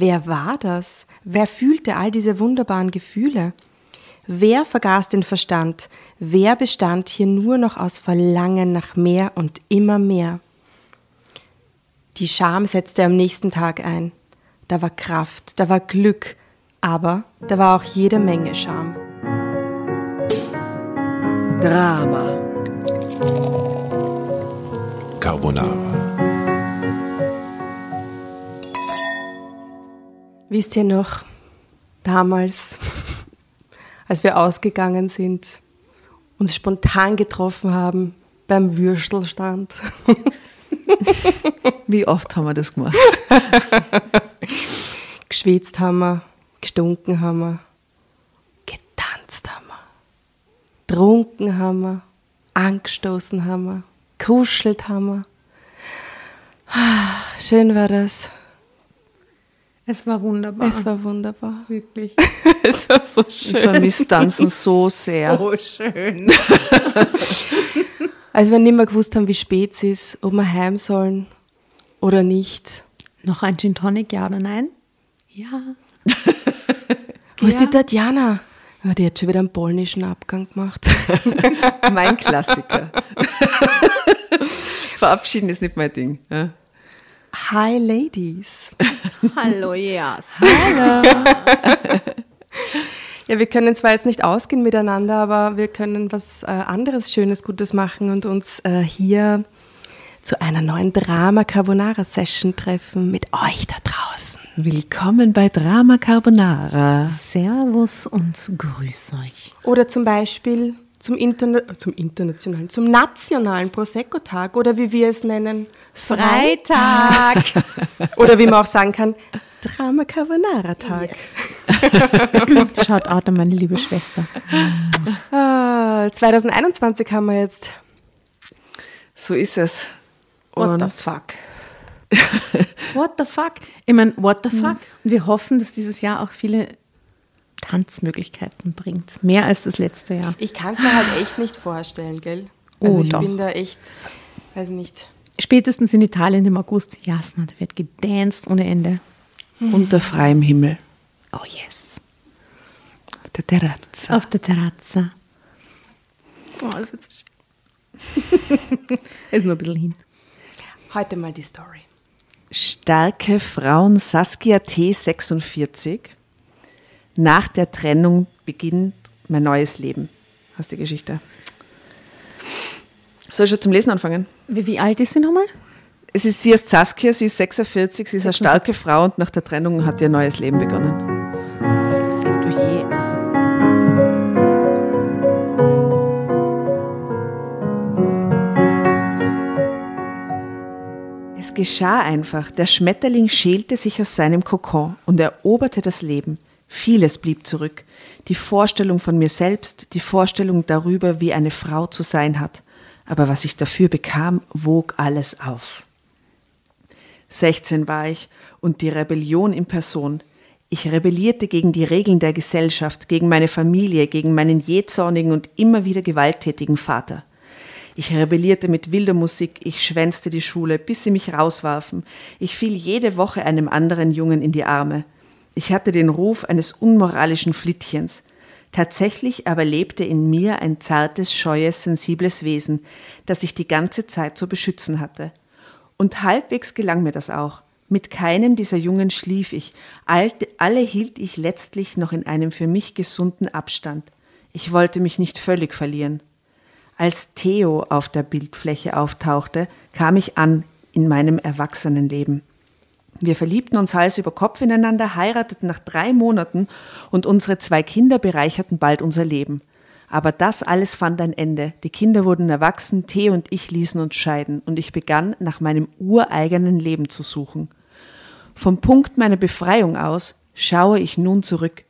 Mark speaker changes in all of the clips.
Speaker 1: Wer war das? Wer fühlte all diese wunderbaren Gefühle? Wer vergaß den Verstand? Wer bestand hier nur noch aus Verlangen nach mehr und immer mehr? Die Scham setzte am nächsten Tag ein. Da war Kraft, da war Glück, aber da war auch jede Menge Scham.
Speaker 2: Drama.
Speaker 3: Carbonara.
Speaker 1: Wisst ihr noch, damals, als wir ausgegangen sind, uns spontan getroffen haben beim Würstelstand?
Speaker 2: Wie oft haben wir das gemacht?
Speaker 1: Geschwitzt haben wir, gestunken haben wir, getanzt haben wir, trunken haben wir, angestoßen haben wir, kuschelt haben wir. Ah, Schön war das.
Speaker 4: Es war wunderbar.
Speaker 1: Es war wunderbar.
Speaker 4: wirklich
Speaker 1: Es war so
Speaker 2: Ich vermisse Tanzen so sehr.
Speaker 4: so schön.
Speaker 1: Als wir nicht mehr gewusst haben, wie spät es ist, ob wir heim sollen oder nicht.
Speaker 4: Noch ein Gin Tonic, ja oder nein? Ja.
Speaker 1: Wo ist die Tatjana? Ja, die hat schon wieder einen polnischen Abgang gemacht.
Speaker 2: Mein Klassiker. Verabschieden ist nicht mein Ding. Ja.
Speaker 1: Hi, Ladies.
Speaker 4: Hallo, yes.
Speaker 1: Ja, wir können zwar jetzt nicht ausgehen miteinander, aber wir können was äh, anderes Schönes, Gutes machen und uns äh, hier zu einer neuen Drama Carbonara Session treffen mit euch da draußen.
Speaker 2: Willkommen bei Drama Carbonara.
Speaker 4: Servus und grüß euch.
Speaker 1: Oder zum Beispiel zum, Interna zum internationalen, zum nationalen Prosecco-Tag oder wie wir es nennen, Freitag. oder wie man auch sagen kann, Drama Carbonara-Tag.
Speaker 4: Schaut out an meine liebe Schwester.
Speaker 1: Ah, 2021 haben wir jetzt.
Speaker 2: So ist es.
Speaker 4: What
Speaker 2: Und
Speaker 4: the fuck? what the fuck? Ich meine, what the fuck? Und wir hoffen, dass dieses Jahr auch viele Tanzmöglichkeiten bringt. Mehr als das letzte Jahr.
Speaker 1: Ich kann es mir halt echt nicht vorstellen, gell? Oh, also
Speaker 4: oh,
Speaker 1: ich
Speaker 4: doch.
Speaker 1: bin da echt, weiß nicht.
Speaker 4: Spätestens in Italien im August, Jasna, da wird gedanced ohne Ende. Mhm.
Speaker 2: Unter freiem Himmel.
Speaker 4: Oh yes.
Speaker 2: Auf der Terrazza.
Speaker 4: Auf der Terrazza. Oh, das wird so schön. Ist nur ein bisschen hin.
Speaker 1: Heute mal die Story.
Speaker 2: Starke Frauen Saskia T46 nach der Trennung beginnt mein neues Leben. Hast die Geschichte. Soll ich schon zum Lesen anfangen?
Speaker 4: Wie, wie alt ist sie nochmal?
Speaker 2: Es ist sie ist Saskia, sie ist 46, sie ist eine starke Frau und nach der Trennung hat ihr neues Leben begonnen. Es geschah einfach. Der Schmetterling schälte sich aus seinem Kokon und eroberte das Leben. Vieles blieb zurück. Die Vorstellung von mir selbst, die Vorstellung darüber, wie eine Frau zu sein hat. Aber was ich dafür bekam, wog alles auf. 16 war ich und die Rebellion in Person. Ich rebellierte gegen die Regeln der Gesellschaft, gegen meine Familie, gegen meinen jähzornigen und immer wieder gewalttätigen Vater. Ich rebellierte mit wilder Musik, ich schwänzte die Schule, bis sie mich rauswarfen. Ich fiel jede Woche einem anderen Jungen in die Arme. Ich hatte den Ruf eines unmoralischen Flittchens. Tatsächlich aber lebte in mir ein zartes, scheues, sensibles Wesen, das ich die ganze Zeit zu beschützen hatte. Und halbwegs gelang mir das auch. Mit keinem dieser Jungen schlief ich, alle hielt ich letztlich noch in einem für mich gesunden Abstand. Ich wollte mich nicht völlig verlieren. Als Theo auf der Bildfläche auftauchte, kam ich an in meinem Erwachsenenleben. Wir verliebten uns Hals über Kopf ineinander, heirateten nach drei Monaten und unsere zwei Kinder bereicherten bald unser Leben. Aber das alles fand ein Ende. Die Kinder wurden erwachsen, Theo und ich ließen uns scheiden und ich begann nach meinem ureigenen Leben zu suchen. Vom Punkt meiner Befreiung aus schaue ich nun zurück.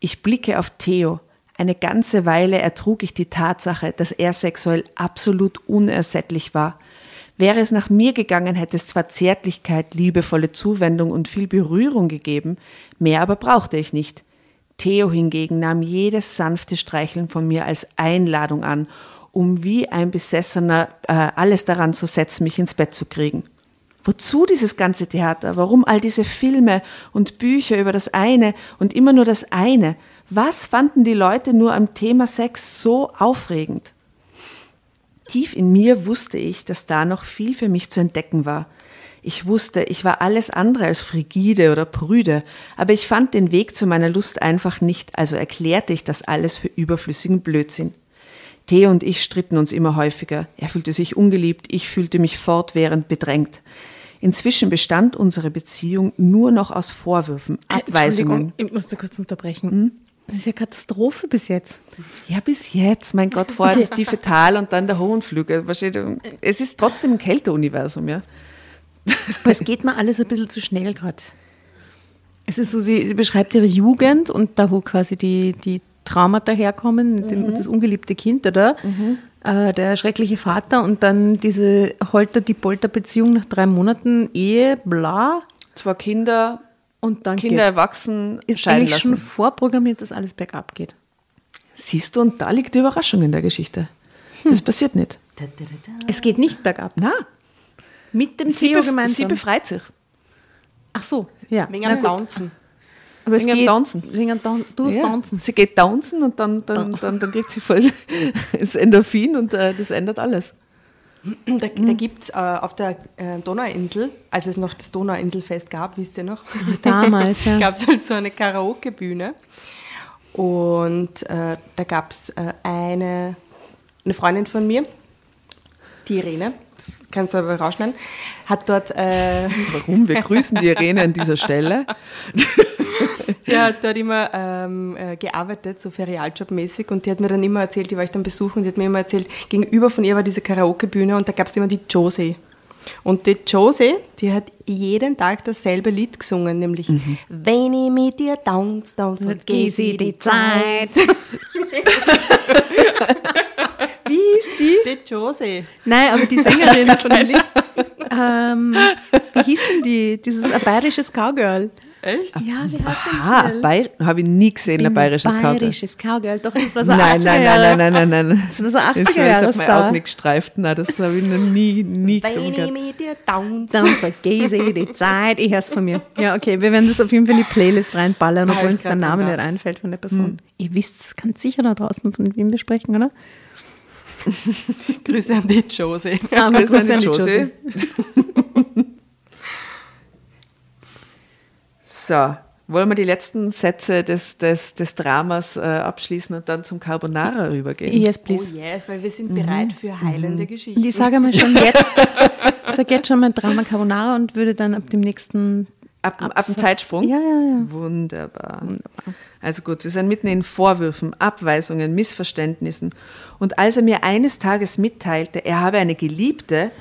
Speaker 2: Ich blicke auf Theo. Eine ganze Weile ertrug ich die Tatsache, dass er sexuell absolut unersättlich war. Wäre es nach mir gegangen, hätte es zwar Zärtlichkeit, liebevolle Zuwendung und viel Berührung gegeben, mehr aber brauchte ich nicht. Theo hingegen nahm jedes sanfte Streicheln von mir als Einladung an, um wie ein Besessener äh, alles daran zu setzen, mich ins Bett zu kriegen. Wozu dieses ganze Theater? Warum all diese Filme und Bücher über das eine und immer nur das eine? Was fanden die Leute nur am Thema Sex so aufregend? Tief in mir wusste ich, dass da noch viel für mich zu entdecken war. Ich wusste, ich war alles andere als frigide oder prüde, aber ich fand den Weg zu meiner Lust einfach nicht, also erklärte ich das alles für überflüssigen Blödsinn. Theo und ich stritten uns immer häufiger. Er fühlte sich ungeliebt, ich fühlte mich fortwährend bedrängt. Inzwischen bestand unsere Beziehung nur noch aus Vorwürfen,
Speaker 4: Äh,
Speaker 2: Abweisungen.
Speaker 4: Entschuldigung, ich muss da kurz unterbrechen. Das ist ja Katastrophe bis jetzt.
Speaker 2: Ja, bis jetzt, mein Gott, vorher das tiefe Tal und dann der. Versteht ihr? Es ist trotzdem ein Kälteuniversum, ja.
Speaker 4: Es geht mir alles ein bisschen zu schnell gerade. Es ist so, sie, sie beschreibt ihre Jugend und da, wo quasi die, die Traumata herkommen, dem, das ungeliebte Kind, oder? Äh, der schreckliche Vater und dann diese Holter-die-Polter-Beziehung nach drei Monaten Ehe, bla.
Speaker 2: Zwei Kinder,
Speaker 4: Und dann
Speaker 2: Kinder erwachsen
Speaker 4: ist
Speaker 2: scheiden
Speaker 4: eigentlich schon
Speaker 2: lassen.
Speaker 4: vorprogrammiert, dass alles bergab geht.
Speaker 2: Siehst du, und da liegt die Überraschung in der Geschichte. Das passiert nicht.
Speaker 4: Es geht nicht bergab.
Speaker 2: Na,
Speaker 4: Mit dem
Speaker 2: sie, bef
Speaker 4: gemeinsam.
Speaker 2: sie befreit sich.
Speaker 4: Ach so, ja.
Speaker 1: Wegen am. Tanzen.
Speaker 4: Aber es geht,
Speaker 2: Tanzen.
Speaker 4: Wegen Tan- du hast
Speaker 2: Ja.
Speaker 4: tanzen.
Speaker 2: Sie geht tanzen und dann, dann, dann, dann kriegt sie voll das Endorphin und äh, das ändert alles.
Speaker 1: Da, da gibt es äh, auf der äh, Donauinsel, als es noch das Donauinselfest gab, wisst ihr noch?
Speaker 4: Damals, ja.
Speaker 1: gab es halt so eine Karaoke-Bühne. Und äh, da gab es äh, eine, eine Freundin von mir, die Irene, das kannst du aber rausschneiden, hat dort, äh,
Speaker 2: Warum? Wir grüßen die Irene an dieser Stelle.
Speaker 1: die hat dort immer ähm, äh, gearbeitet, so Ferialjob-mäßig. Und die hat mir dann immer erzählt, die war ich dann besuchen, und die hat mir immer erzählt, gegenüber von ihr war diese Karaoke-Bühne und da gab es immer die Josie. Und die Josie, die hat jeden Tag dasselbe Lied gesungen, nämlich Wenn ich mit dir tanz, dann vergiss ich die Zeit.
Speaker 4: Wie ist die?
Speaker 1: Die Josie.
Speaker 4: Nein, aber die Sängerin von dem Lied. Ähm, wie hieß denn die? Dieses ein bayerisches Cowgirl.
Speaker 1: Echt?
Speaker 4: Ja, wie heißt denn?
Speaker 2: Bayer habe ich nie gesehen, ein bayerisches Cowgirl.
Speaker 4: bayerisches Cowgirl. Doch, das war so
Speaker 2: Nein,
Speaker 4: 80er
Speaker 2: nein,
Speaker 4: Jahre.
Speaker 2: nein, nein, nein, nein.
Speaker 4: Das war so
Speaker 2: Das
Speaker 4: 80er
Speaker 2: war jetzt
Speaker 4: Jahre
Speaker 2: auf mein
Speaker 4: Star.
Speaker 2: Auge nicht gestreift. Nein, das habe ich noch nie, nie gehört.
Speaker 1: mit dir tanz.
Speaker 4: Dann vergiss ich die Zeit. Ich hör's von mir. Ja, okay, wir werden das auf jeden Fall in die Playlist reinballern, obwohl uns der Name nicht einfällt von der Person. Ihr wisst ganz sicher da draußen, von wem wir sprechen, oder?
Speaker 1: Grüße an die Josie.
Speaker 4: Aber
Speaker 2: Grüße an
Speaker 4: Grüße an
Speaker 2: die Josie. So, wollen wir die letzten Sätze des, des, des Dramas äh, abschließen und dann zum Carbonara rübergehen?
Speaker 4: Yes,
Speaker 1: Oh
Speaker 4: please.
Speaker 1: yes, weil wir sind bereit für heilende Geschichten.
Speaker 4: Und ich sage mal schon jetzt, ich sage jetzt schon mein Drama Carbonara und würde dann ab dem nächsten
Speaker 2: Ab, ab dem Zeitsprung?
Speaker 4: Ja, ja, ja.
Speaker 2: Wunderbar. Also gut, wir sind mitten in Vorwürfen, Abweisungen, Missverständnissen. Und als er mir eines Tages mitteilte, er habe eine Geliebte,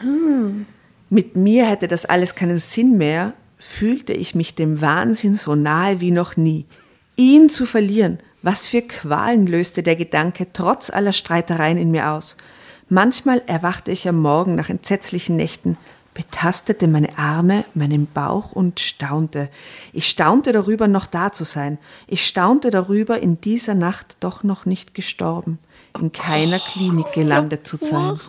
Speaker 2: mit mir hätte das alles keinen Sinn mehr, fühlte ich mich dem Wahnsinn so nahe wie noch nie. Ihn zu verlieren, was für Qualen löste der Gedanke trotz aller Streitereien in mir aus. Manchmal erwachte ich am Morgen nach entsetzlichen Nächten, betastete meine Arme, meinen Bauch und staunte. Ich staunte darüber, noch da zu sein. Ich staunte darüber, in dieser Nacht doch noch nicht gestorben, in keiner Klinik gelandet zu sein.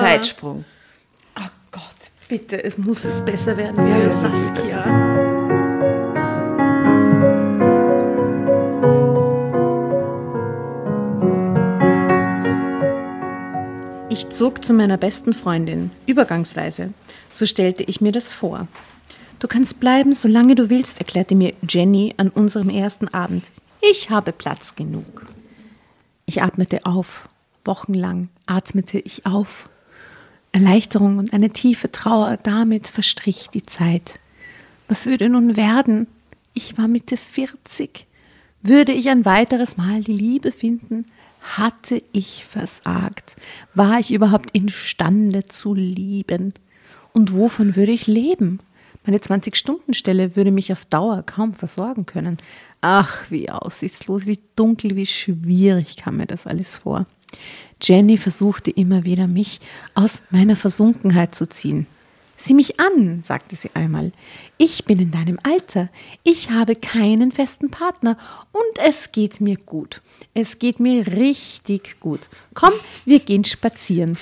Speaker 2: Zeitsprung.
Speaker 4: Oh Gott, bitte, es muss jetzt besser werden. Ja, Saskia. Ich zog zu meiner besten Freundin, übergangsweise. So stellte ich mir das vor. Du kannst bleiben, solange du willst, erklärte mir Jenny an unserem ersten Abend. Ich habe Platz genug. Ich atmete auf. Wochenlang atmete ich auf. Erleichterung und eine tiefe Trauer, damit verstrich die Zeit. Was würde nun werden? Ich war Mitte 40. Würde ich ein weiteres Mal die Liebe finden? Hatte ich versagt? War ich überhaupt imstande zu lieben? Und wovon würde ich leben? Meine 20-Stunden-Stelle würde mich auf Dauer kaum versorgen können. Ach, wie aussichtslos, wie dunkel, wie schwierig kam mir das alles vor. Jenny versuchte immer wieder, mich aus meiner Versunkenheit zu ziehen. Sieh mich an, sagte sie einmal. Ich bin in deinem Alter. Ich habe keinen festen Partner und es geht mir gut. Es geht mir richtig gut. Komm, wir gehen spazieren.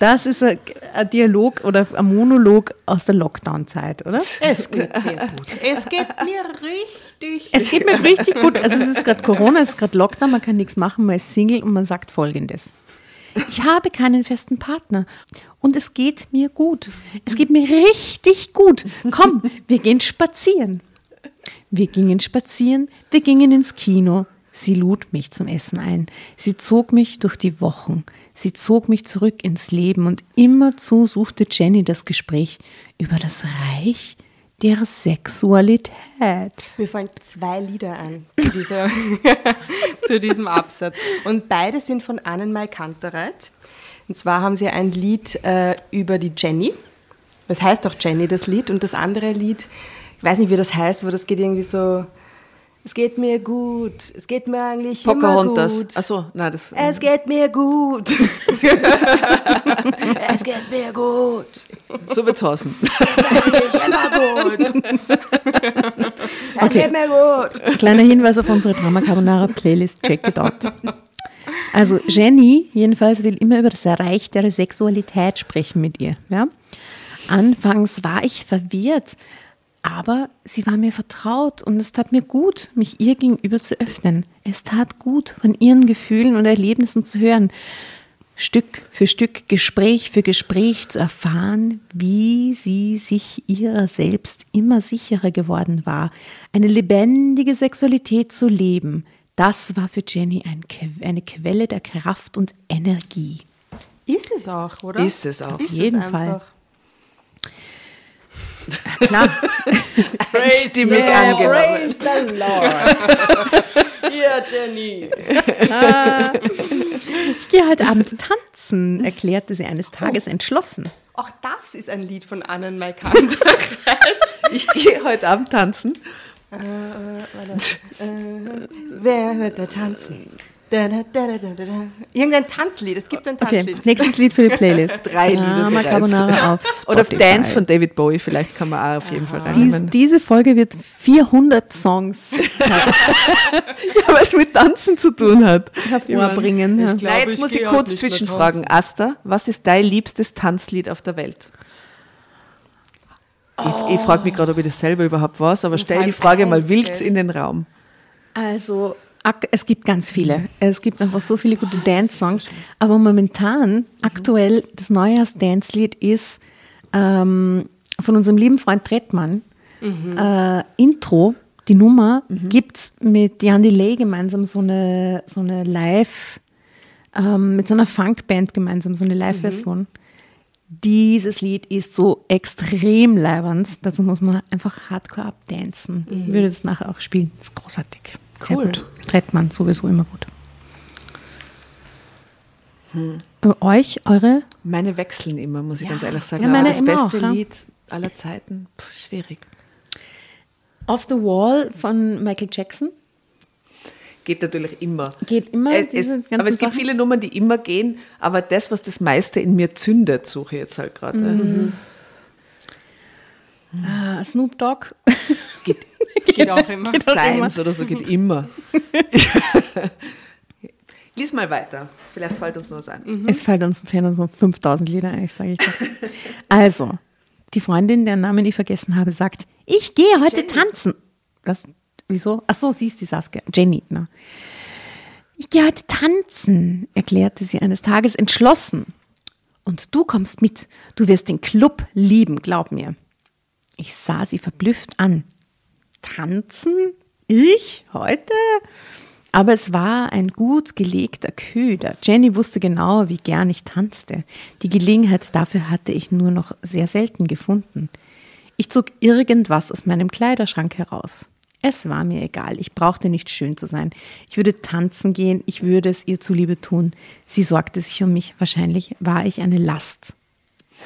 Speaker 4: Das ist ein, ein Dialog oder ein Monolog aus der Lockdown-Zeit, oder?
Speaker 1: Es geht mir gut. Es geht mir richtig.
Speaker 4: Es geht mir richtig gut. Also es ist gerade Corona, es ist gerade Lockdown, man kann nichts machen, man ist Single und man sagt folgendes. Ich habe keinen festen Partner und es geht mir gut. Es geht mir richtig gut. Komm, wir gehen spazieren. Wir gingen spazieren, wir gingen ins Kino. Sie lud mich zum Essen ein. Sie zog mich durch die Wochen. Sie zog mich zurück ins Leben und immerzu suchte Jenny das Gespräch über das Reich der Sexualität.
Speaker 1: Mir fallen zwei Lieder ein zu, dieser, zu diesem Absatz. Und beide sind von Annenmai Kantereit. Und zwar haben sie ein Lied äh, über die Jenny. Das heißt auch Jenny, das Lied. Und das andere Lied, ich weiß nicht, wie das heißt, aber das geht irgendwie so. Es geht mir gut. Es geht mir eigentlich
Speaker 2: Pocahontas.
Speaker 1: immer gut.
Speaker 2: Achso, nein, das.
Speaker 1: Es geht mir gut. es geht mir gut.
Speaker 2: So wird's heißen.
Speaker 1: Eigentlich immer gut. Es geht mir gut.
Speaker 4: Kleiner Hinweis auf unsere Drama Carbonara Playlist, check it out. Also Jenny jedenfalls will immer über das Reich der Sexualität sprechen mit ihr. Ja? Anfangs war ich verwirrt, aber sie war mir vertraut und es tat mir gut, mich ihr gegenüber zu öffnen. Es tat gut, von ihren Gefühlen und Erlebnissen zu hören. Stück für Stück, Gespräch für Gespräch zu erfahren, wie sie sich ihrer selbst immer sicherer geworden war, eine lebendige Sexualität zu leben. Das war für Jenny ein, Que- eine Quelle der Kraft und Energie.
Speaker 1: Ist es auch, oder?
Speaker 2: Ist es auch.
Speaker 1: Ist
Speaker 4: jeden Fall. Klar,
Speaker 2: Einstimmig angenommen.
Speaker 1: the Lord. Ja, Jenny.
Speaker 4: ich gehe heute Abend tanzen, erklärte sie eines Tages entschlossen.
Speaker 1: Auch das ist ein Lied von Annen Maikant.
Speaker 2: Ich gehe heute Abend tanzen.
Speaker 1: Wer wird da tanzen? Da, da, da, da, da, da. Irgendein Tanzlied, es gibt ein
Speaker 4: Okay,
Speaker 1: Tanzlied.
Speaker 4: nächstes Lied für die Playlist.
Speaker 2: Drei Lieder
Speaker 4: Drama
Speaker 2: bereits.
Speaker 4: Carbonara auf
Speaker 2: Oder
Speaker 4: Spotify.
Speaker 2: Dance von David Bowie, vielleicht kann man auch auf jeden Fall
Speaker 4: Dies,
Speaker 2: reinnehmen.
Speaker 4: diese Folge wird 400 Songs
Speaker 2: Ja, was mit Tanzen zu tun hat.
Speaker 4: hervorbringen. Ja.
Speaker 1: glaub,
Speaker 2: Nein, jetzt
Speaker 1: ich
Speaker 2: muss ich kurz zwischenfragen. Asta, was ist dein liebstes Tanzlied auf der Welt? Ich, ich frage mich gerade, ob ich das selber überhaupt weiß, aber stell
Speaker 1: vor
Speaker 2: die Frage mal wild in den Raum.
Speaker 4: Also, es gibt ganz viele. Es gibt einfach so viele gute Dance-Songs. Aber momentan, aktuell, das Neujahrs-Dance-Lied ist ähm, von unserem lieben Freund Trettmann. Äh, Intro, die Nummer, gibt es mit Jan Delay gemeinsam so eine, so eine Live- ähm, mit so einer Funkband gemeinsam, so eine Live-Version. Dieses Lied ist so extrem leibernd, dazu muss man einfach hardcore abdancen. Ich würde das nachher auch spielen. Das ist großartig. Sehr
Speaker 1: Cool.
Speaker 4: gut. Trettmann sowieso immer gut. Äh, Euch, eure?
Speaker 2: Meine wechseln immer, muss ich ganz ehrlich sagen.
Speaker 4: Ja, meine
Speaker 2: Aber das beste
Speaker 4: auch, ja.
Speaker 2: Lied aller Zeiten, Puh, schwierig.
Speaker 4: Off the Wall von Michael Jackson.
Speaker 2: Geht natürlich immer.
Speaker 4: Geht immer,
Speaker 2: Es,
Speaker 4: diese ganzen
Speaker 2: aber es gibt
Speaker 4: Sachen?
Speaker 2: viele Nummern, die immer gehen, aber das, was das meiste in mir zündet, suche ich jetzt halt gerade.
Speaker 4: Mhm. Ah, Snoop Dogg.
Speaker 2: Geht
Speaker 1: Geht auch immer.
Speaker 4: Geht auch immer.
Speaker 2: Science oder so geht immer. Lies mal weiter. Vielleicht fällt uns noch was ein.
Speaker 4: Es fällt uns, fällt uns noch 5000 Lieder ein, sage ich das. Also, die Freundin, deren Namen ich vergessen habe, sagt, ich gehe heute tanzen. Was? Wieso? Ach so, sie ist die Saskia. Jenny, ne? Ich gehe heute tanzen, erklärte sie eines Tages entschlossen. Und du kommst mit. Du wirst den Club lieben, glaub mir. Ich sah sie verblüfft an. Tanzen? Ich? Heute? Aber es war ein gut gelegter Köder. Jenny wusste genau, wie gern ich tanzte. Die Gelegenheit dafür hatte ich nur noch sehr selten gefunden. Ich zog irgendwas aus meinem Kleiderschrank heraus. Es war mir egal, ich brauchte nicht schön zu sein. Ich würde tanzen gehen, ich würde es ihr zuliebe tun. Sie sorgte sich um mich, wahrscheinlich war ich eine Last.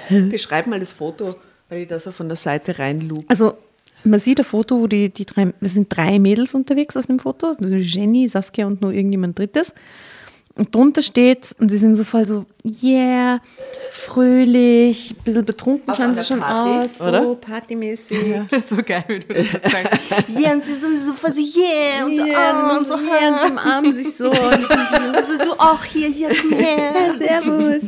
Speaker 2: Beschreib mal das Foto, weil ich da so von der Seite reinlug.
Speaker 4: Also man sieht ein Foto, wo die, die drei, es sind drei Mädels unterwegs aus dem Foto, also Jenny, Saskia und nur irgendjemand drittes. Und drunter steht, und sie sind so voll so, yeah, fröhlich, ein bisschen betrunken
Speaker 2: Auch
Speaker 4: schauen sie schon
Speaker 2: Party,
Speaker 4: aus,
Speaker 2: oder?
Speaker 4: so partymäßig.
Speaker 1: Das ist so geil, wie du das sagst. ja, und sie so, so voll so, yeah, und so,
Speaker 4: Ja,
Speaker 1: ah,
Speaker 4: und so, yeah, und sie umarmen sich so. Und sie
Speaker 1: Also du auch hier, hier, komm her.
Speaker 4: Servus.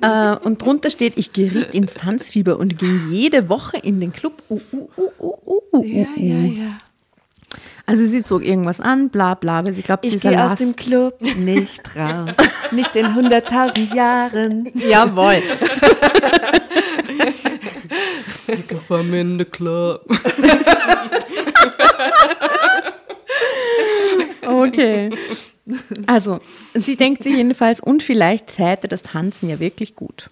Speaker 4: äh, und drunter steht, ich geriet ins Tanzfieber und ging jede Woche in den Club. Uh, uh, uh, uh, uh, uh,
Speaker 2: Ja,
Speaker 4: uh.
Speaker 2: ja, ja.
Speaker 4: Also sie zog irgendwas an, bla bla, weil sie glaubt, sie
Speaker 2: Ich
Speaker 4: ist
Speaker 2: gehe aus dem Club nicht raus. Nicht in 100.000 Jahren.
Speaker 4: Jawohl.
Speaker 1: You can find me in the club.
Speaker 4: Okay. Also, sie denkt sich jedenfalls, und vielleicht täte das Tanzen ja wirklich gut.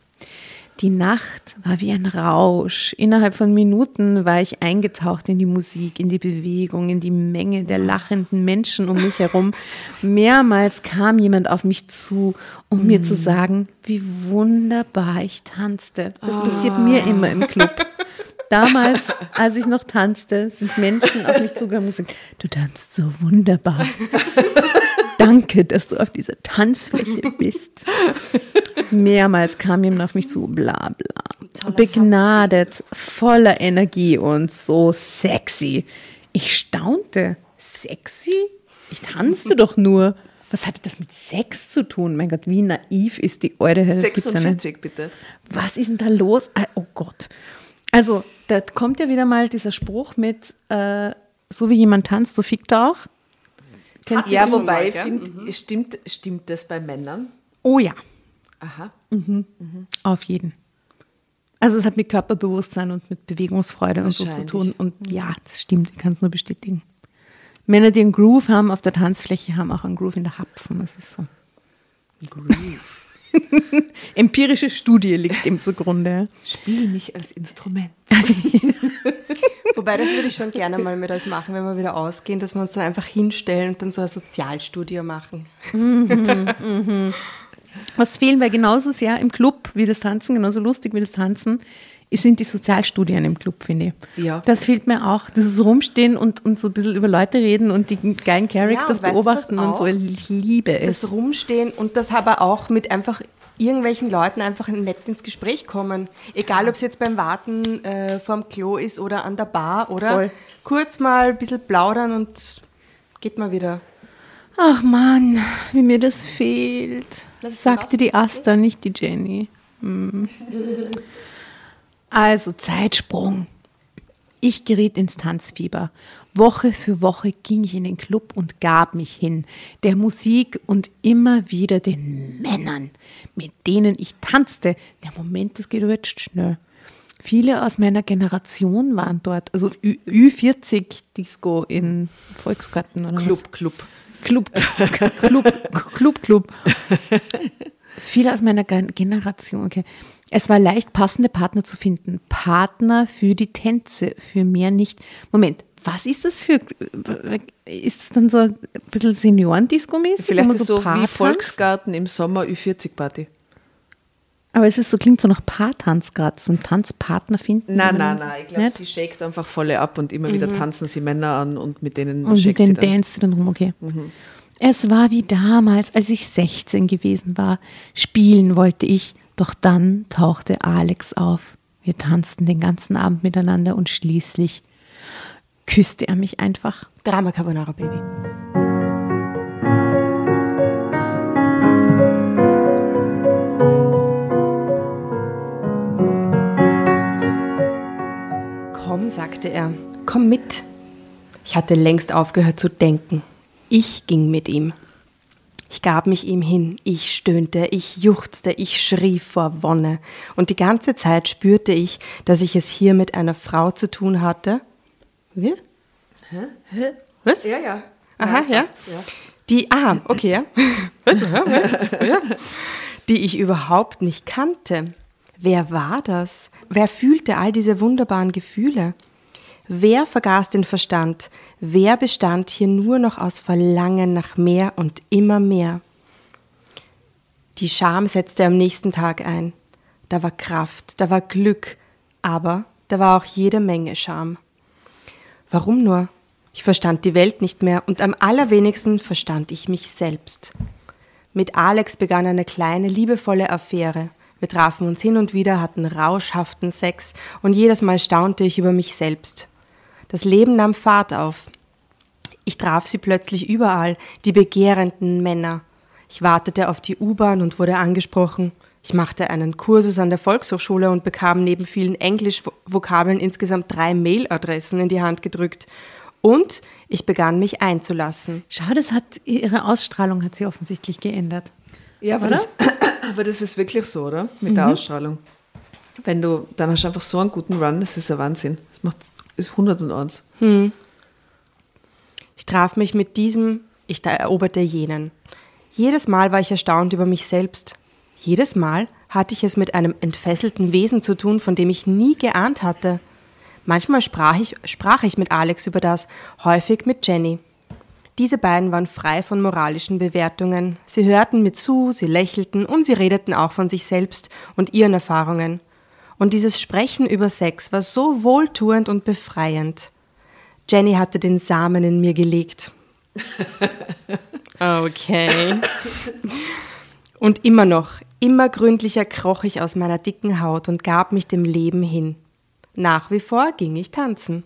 Speaker 4: Die Nacht war wie ein Rausch. Innerhalb von Minuten war ich eingetaucht in die Musik, in die Bewegung, in die Menge der lachenden Menschen um mich herum. Mehrmals kam jemand auf mich zu, um mir zu sagen, wie wunderbar ich tanzte. Das passiert mir immer im Club. Damals, als ich noch tanzte, sind Menschen auf mich zugekommen und gesagt, du tanzt so wunderbar. Danke, dass du auf dieser Tanzfläche bist. Mehrmals kam jemand auf mich zu, bla bla. Begnadet, voller Energie und so sexy. Ich staunte. Sexy? Ich tanzte doch nur. Was hatte das mit Sex zu tun? Mein Gott, wie naiv ist die Eure? Das gibt's ja nicht.
Speaker 2: 46, bitte.
Speaker 4: Was ist denn da los? Ah, Oh Gott. Also, da kommt ja wieder mal dieser Spruch mit, äh, so wie jemand tanzt, so fickt er auch. Kennt ihr
Speaker 2: Ja, wobei,
Speaker 1: mal,
Speaker 2: ich
Speaker 1: gell?
Speaker 2: finde, stimmt, stimmt das bei Männern?
Speaker 4: Oh ja,
Speaker 2: Aha.
Speaker 4: auf jeden. Also es hat mit Körperbewusstsein und mit Bewegungsfreude und so zu tun. Und ja, das stimmt, ich kann es nur bestätigen. Männer, die einen Groove haben auf der Tanzfläche, haben auch einen Groove in der Hapfen. Das ist so. Empirische Studie liegt dem zugrunde.
Speaker 2: Spiel mich als Instrument.
Speaker 1: Wobei, das würde ich schon gerne mal mit euch machen, wenn wir wieder ausgehen, dass wir uns da einfach hinstellen und dann so ein Sozialstudio machen.
Speaker 4: Was fehlen wir genauso sehr im Club wie das Tanzen, genauso lustig wie das Tanzen, sind die Sozialstudien im Club, finde ich.
Speaker 2: Ja.
Speaker 4: Das fehlt mir auch. Dieses Rumstehen und, und so ein bisschen über Leute reden und die geilen Characters
Speaker 1: und was
Speaker 4: beobachten und so. Ich liebe es.
Speaker 1: Das Rumstehen und das aber auch mit einfach irgendwelchen Leuten einfach nett ins Gespräch kommen. Egal, ob es jetzt beim Warten äh, vorm Klo ist oder an der Bar oder
Speaker 4: Voll.
Speaker 1: kurz mal ein bisschen plaudern und geht mal wieder.
Speaker 4: Ach Mann, wie mir das fehlt. Sagte die Asta, nicht die Jenny. Hm. Also Zeitsprung. Ich geriet ins Tanzfieber. Woche für Woche ging ich in den Club und gab mich hin. Der Musik und immer wieder den Männern, mit denen ich tanzte. Der Moment, das geht jetzt schnell. Viele aus meiner Generation waren dort. Also Ü- Ü40-Disco in Volksgarten oder was?
Speaker 2: Club, Club.
Speaker 4: Club, Club, Club. Viele aus meiner Gen- Generation, okay. Es war leicht, passende Partner zu finden. Partner für die Tänze, für mehr nicht. Moment, was ist das für, ist es dann so ein bisschen Seniorendisco-mäßig?
Speaker 2: Vielleicht so
Speaker 4: Paar
Speaker 2: wie? Volksgarten im Sommer Ü40-Party.
Speaker 4: Aber es ist so, klingt so nach Paartanz gerade, so ein Tanzpartner finden.
Speaker 2: Nein, nein, nein. Ich glaube, sie shakt einfach volle ab und immer wieder tanzen sie Männer an und mit denen
Speaker 4: Und mit
Speaker 2: shakt sie
Speaker 4: den
Speaker 2: dann.
Speaker 4: Dance dann rum, okay. Es war wie damals, als ich 16 gewesen war. Spielen wollte ich, doch dann tauchte Alex auf. Wir tanzten den ganzen Abend miteinander und schließlich küsste er mich einfach.
Speaker 1: Drama Carbonara Baby. Komm, sagte er, komm mit. Ich hatte längst aufgehört zu denken. Ich ging mit ihm. Ich gab mich ihm hin, ich stöhnte, ich juchzte, ich schrie vor Wonne. Und die ganze Zeit spürte ich, dass ich es hier mit einer Frau zu tun hatte. Wie? Hä? Was?
Speaker 2: Ja, ja.
Speaker 1: Aha, ja.
Speaker 2: passt, ja.
Speaker 1: Die, ah, okay, ja. Was? Ja, ja, ja. Die ich überhaupt nicht kannte. Wer war das? Wer fühlte all diese wunderbaren Gefühle? Wer vergaß den Verstand? Wer bestand hier nur noch aus Verlangen nach mehr und immer mehr? Die Scham setzte am nächsten Tag ein. Da war Kraft, da war Glück, aber da war auch jede Menge Scham. Warum nur? Ich verstand die Welt nicht mehr und am allerwenigsten verstand ich mich selbst. Mit Alex begann eine kleine, liebevolle Affäre. Wir trafen uns hin und wieder, hatten rauschhaften Sex und jedes Mal staunte ich über mich selbst. Das Leben nahm Fahrt auf. Ich traf sie plötzlich überall, die begehrenden Männer. Ich wartete auf die U-Bahn und wurde angesprochen. Ich machte einen Kursus an der Volkshochschule und bekam neben vielen Englisch-Vokabeln insgesamt drei Mailadressen in die Hand gedrückt. Und ich begann mich einzulassen.
Speaker 4: Schau, das hat ihre Ausstrahlung hat sie offensichtlich geändert.
Speaker 2: Ja, aber, das, aber das ist wirklich so, oder? Mit mhm. der Ausstrahlung. Wenn du, dann hast du einfach so einen guten Run, das ist ein Wahnsinn. Das macht, ist 101. Hm.
Speaker 1: Ich traf mich mit diesem, ich eroberte jenen. Jedes Mal war ich erstaunt über mich selbst. Jedes Mal hatte ich es mit einem entfesselten Wesen zu tun, von dem ich nie geahnt hatte. Manchmal sprach ich, sprach ich mit Alex über das, häufig mit Jenny. Diese beiden waren frei von moralischen Bewertungen. Sie hörten mir zu, sie lächelten und sie redeten auch von sich selbst und ihren Erfahrungen. Und dieses Sprechen über Sex war so wohltuend und befreiend. Jenny hatte den Samen in mir gelegt. okay. Und immer noch, immer gründlicher kroch ich aus meiner dicken Haut und gab mich dem Leben hin. Nach wie vor ging ich tanzen.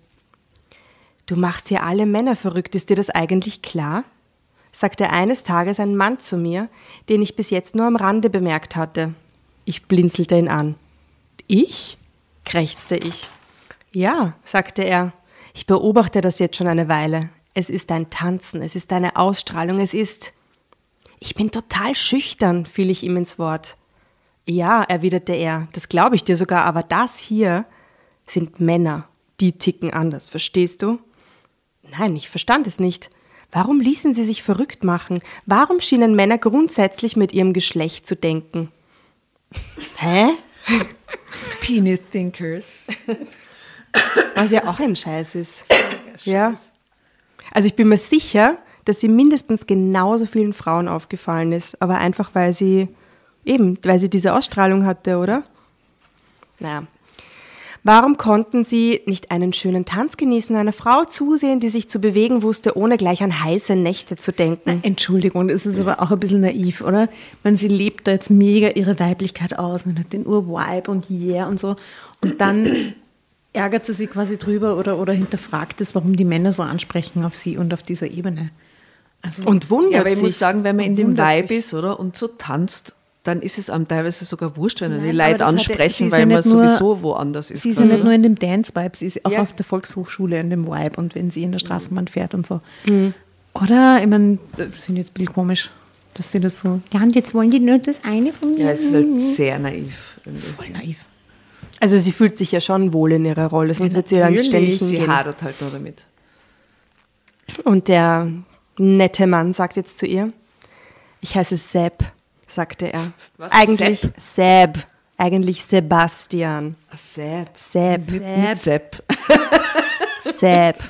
Speaker 1: Du machst hier alle Männer verrückt, ist dir das eigentlich klar? sagte eines Tages ein Mann zu mir, den ich bis jetzt nur am Rande bemerkt hatte. Ich blinzelte ihn an. Ich? krächzte ich. Ja, sagte er. Ich beobachte das jetzt schon eine Weile. Es ist ein Tanzen, es ist eine Ausstrahlung, es ist. Ich bin total schüchtern, fiel ich ihm ins Wort. Ja, erwiderte er, das glaube ich dir sogar, aber das hier sind Männer, die ticken anders, verstehst du? Nein, ich verstand es nicht. Warum ließen sie sich verrückt machen? Warum schienen Männer grundsätzlich mit ihrem Geschlecht zu denken? Hä?
Speaker 2: Penis Thinkers.
Speaker 1: Was ja auch ein Scheiß ist. Ja. Also ich bin mir sicher, dass sie mindestens genauso vielen Frauen aufgefallen ist, aber einfach weil sie eben, weil sie diese Ausstrahlung hatte, oder? Naja. Warum konnten sie nicht einen schönen Tanz genießen, einer Frau zusehen, die sich zu bewegen wusste, ohne gleich an heiße Nächte zu denken? Na,
Speaker 4: Entschuldigung, das ist aber auch ein bisschen naiv, oder? Man, sie lebt da jetzt mega ihre Weiblichkeit aus und hat den Urvibe und Yeah und so. Und dann ärgert sie sich quasi drüber oder, oder hinterfragt es, warum die Männer so ansprechen auf sie und auf dieser Ebene.
Speaker 1: Also, und wundert
Speaker 2: ja,
Speaker 1: aber
Speaker 2: ich muss sagen, wenn man in dem Vibe ist, oder, und so tanzt, dann ist es einem teilweise sogar wurscht, wenn er die Leute ansprechen, ja, weil man sowieso woanders ist.
Speaker 4: Sie ist ja nicht nur in dem Dance-Vibe, sie ist auch ja. auf der Volkshochschule in dem Vibe und wenn sie in der Straßenbahn fährt und so. Mhm. Oder, ich meine, das finde ich jetzt ein bisschen komisch, dass sie das so, ja, und jetzt wollen die nur das eine von mir.
Speaker 2: Ja, es ist halt sehr naiv. Irgendwie.
Speaker 4: Voll naiv.
Speaker 1: Also sie fühlt sich ja schon wohl in ihrer Rolle, sonst ja, wird sie dann ständig
Speaker 2: hingehen. Sie hadert halt nur damit.
Speaker 1: Und der nette Mann sagt jetzt zu ihr, ich heiße Sepp, sagte er. Was? Eigentlich Sepp? Seb. Eigentlich Sebastian.
Speaker 2: Sepp.
Speaker 1: Sepp.
Speaker 2: Sepp. Sepp.
Speaker 1: Sepp.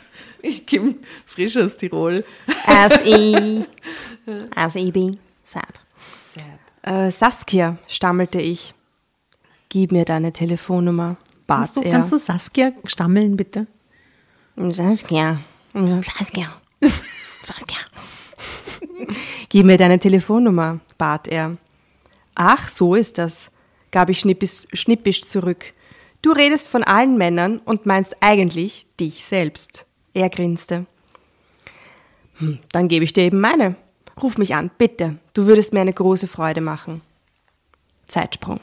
Speaker 2: Ich komme frisch aus Tirol.
Speaker 1: S-I. S-I-B. Sepp. Sepp. Äh, Saskia, stammelte ich. Gib mir deine Telefonnummer, bat
Speaker 4: kannst du,
Speaker 1: er.
Speaker 4: Kannst du Saskia stammeln, bitte?
Speaker 1: Saskia. Saskia. Saskia. Gib mir deine Telefonnummer, bat er. Ach, so ist das, gab ich schnippisch, schnippisch zurück. Du redest von allen Männern und meinst eigentlich dich selbst. Er grinste. Hm, dann gebe ich dir eben meine. Ruf mich an, bitte. Du würdest mir eine große Freude machen. Zeitsprung.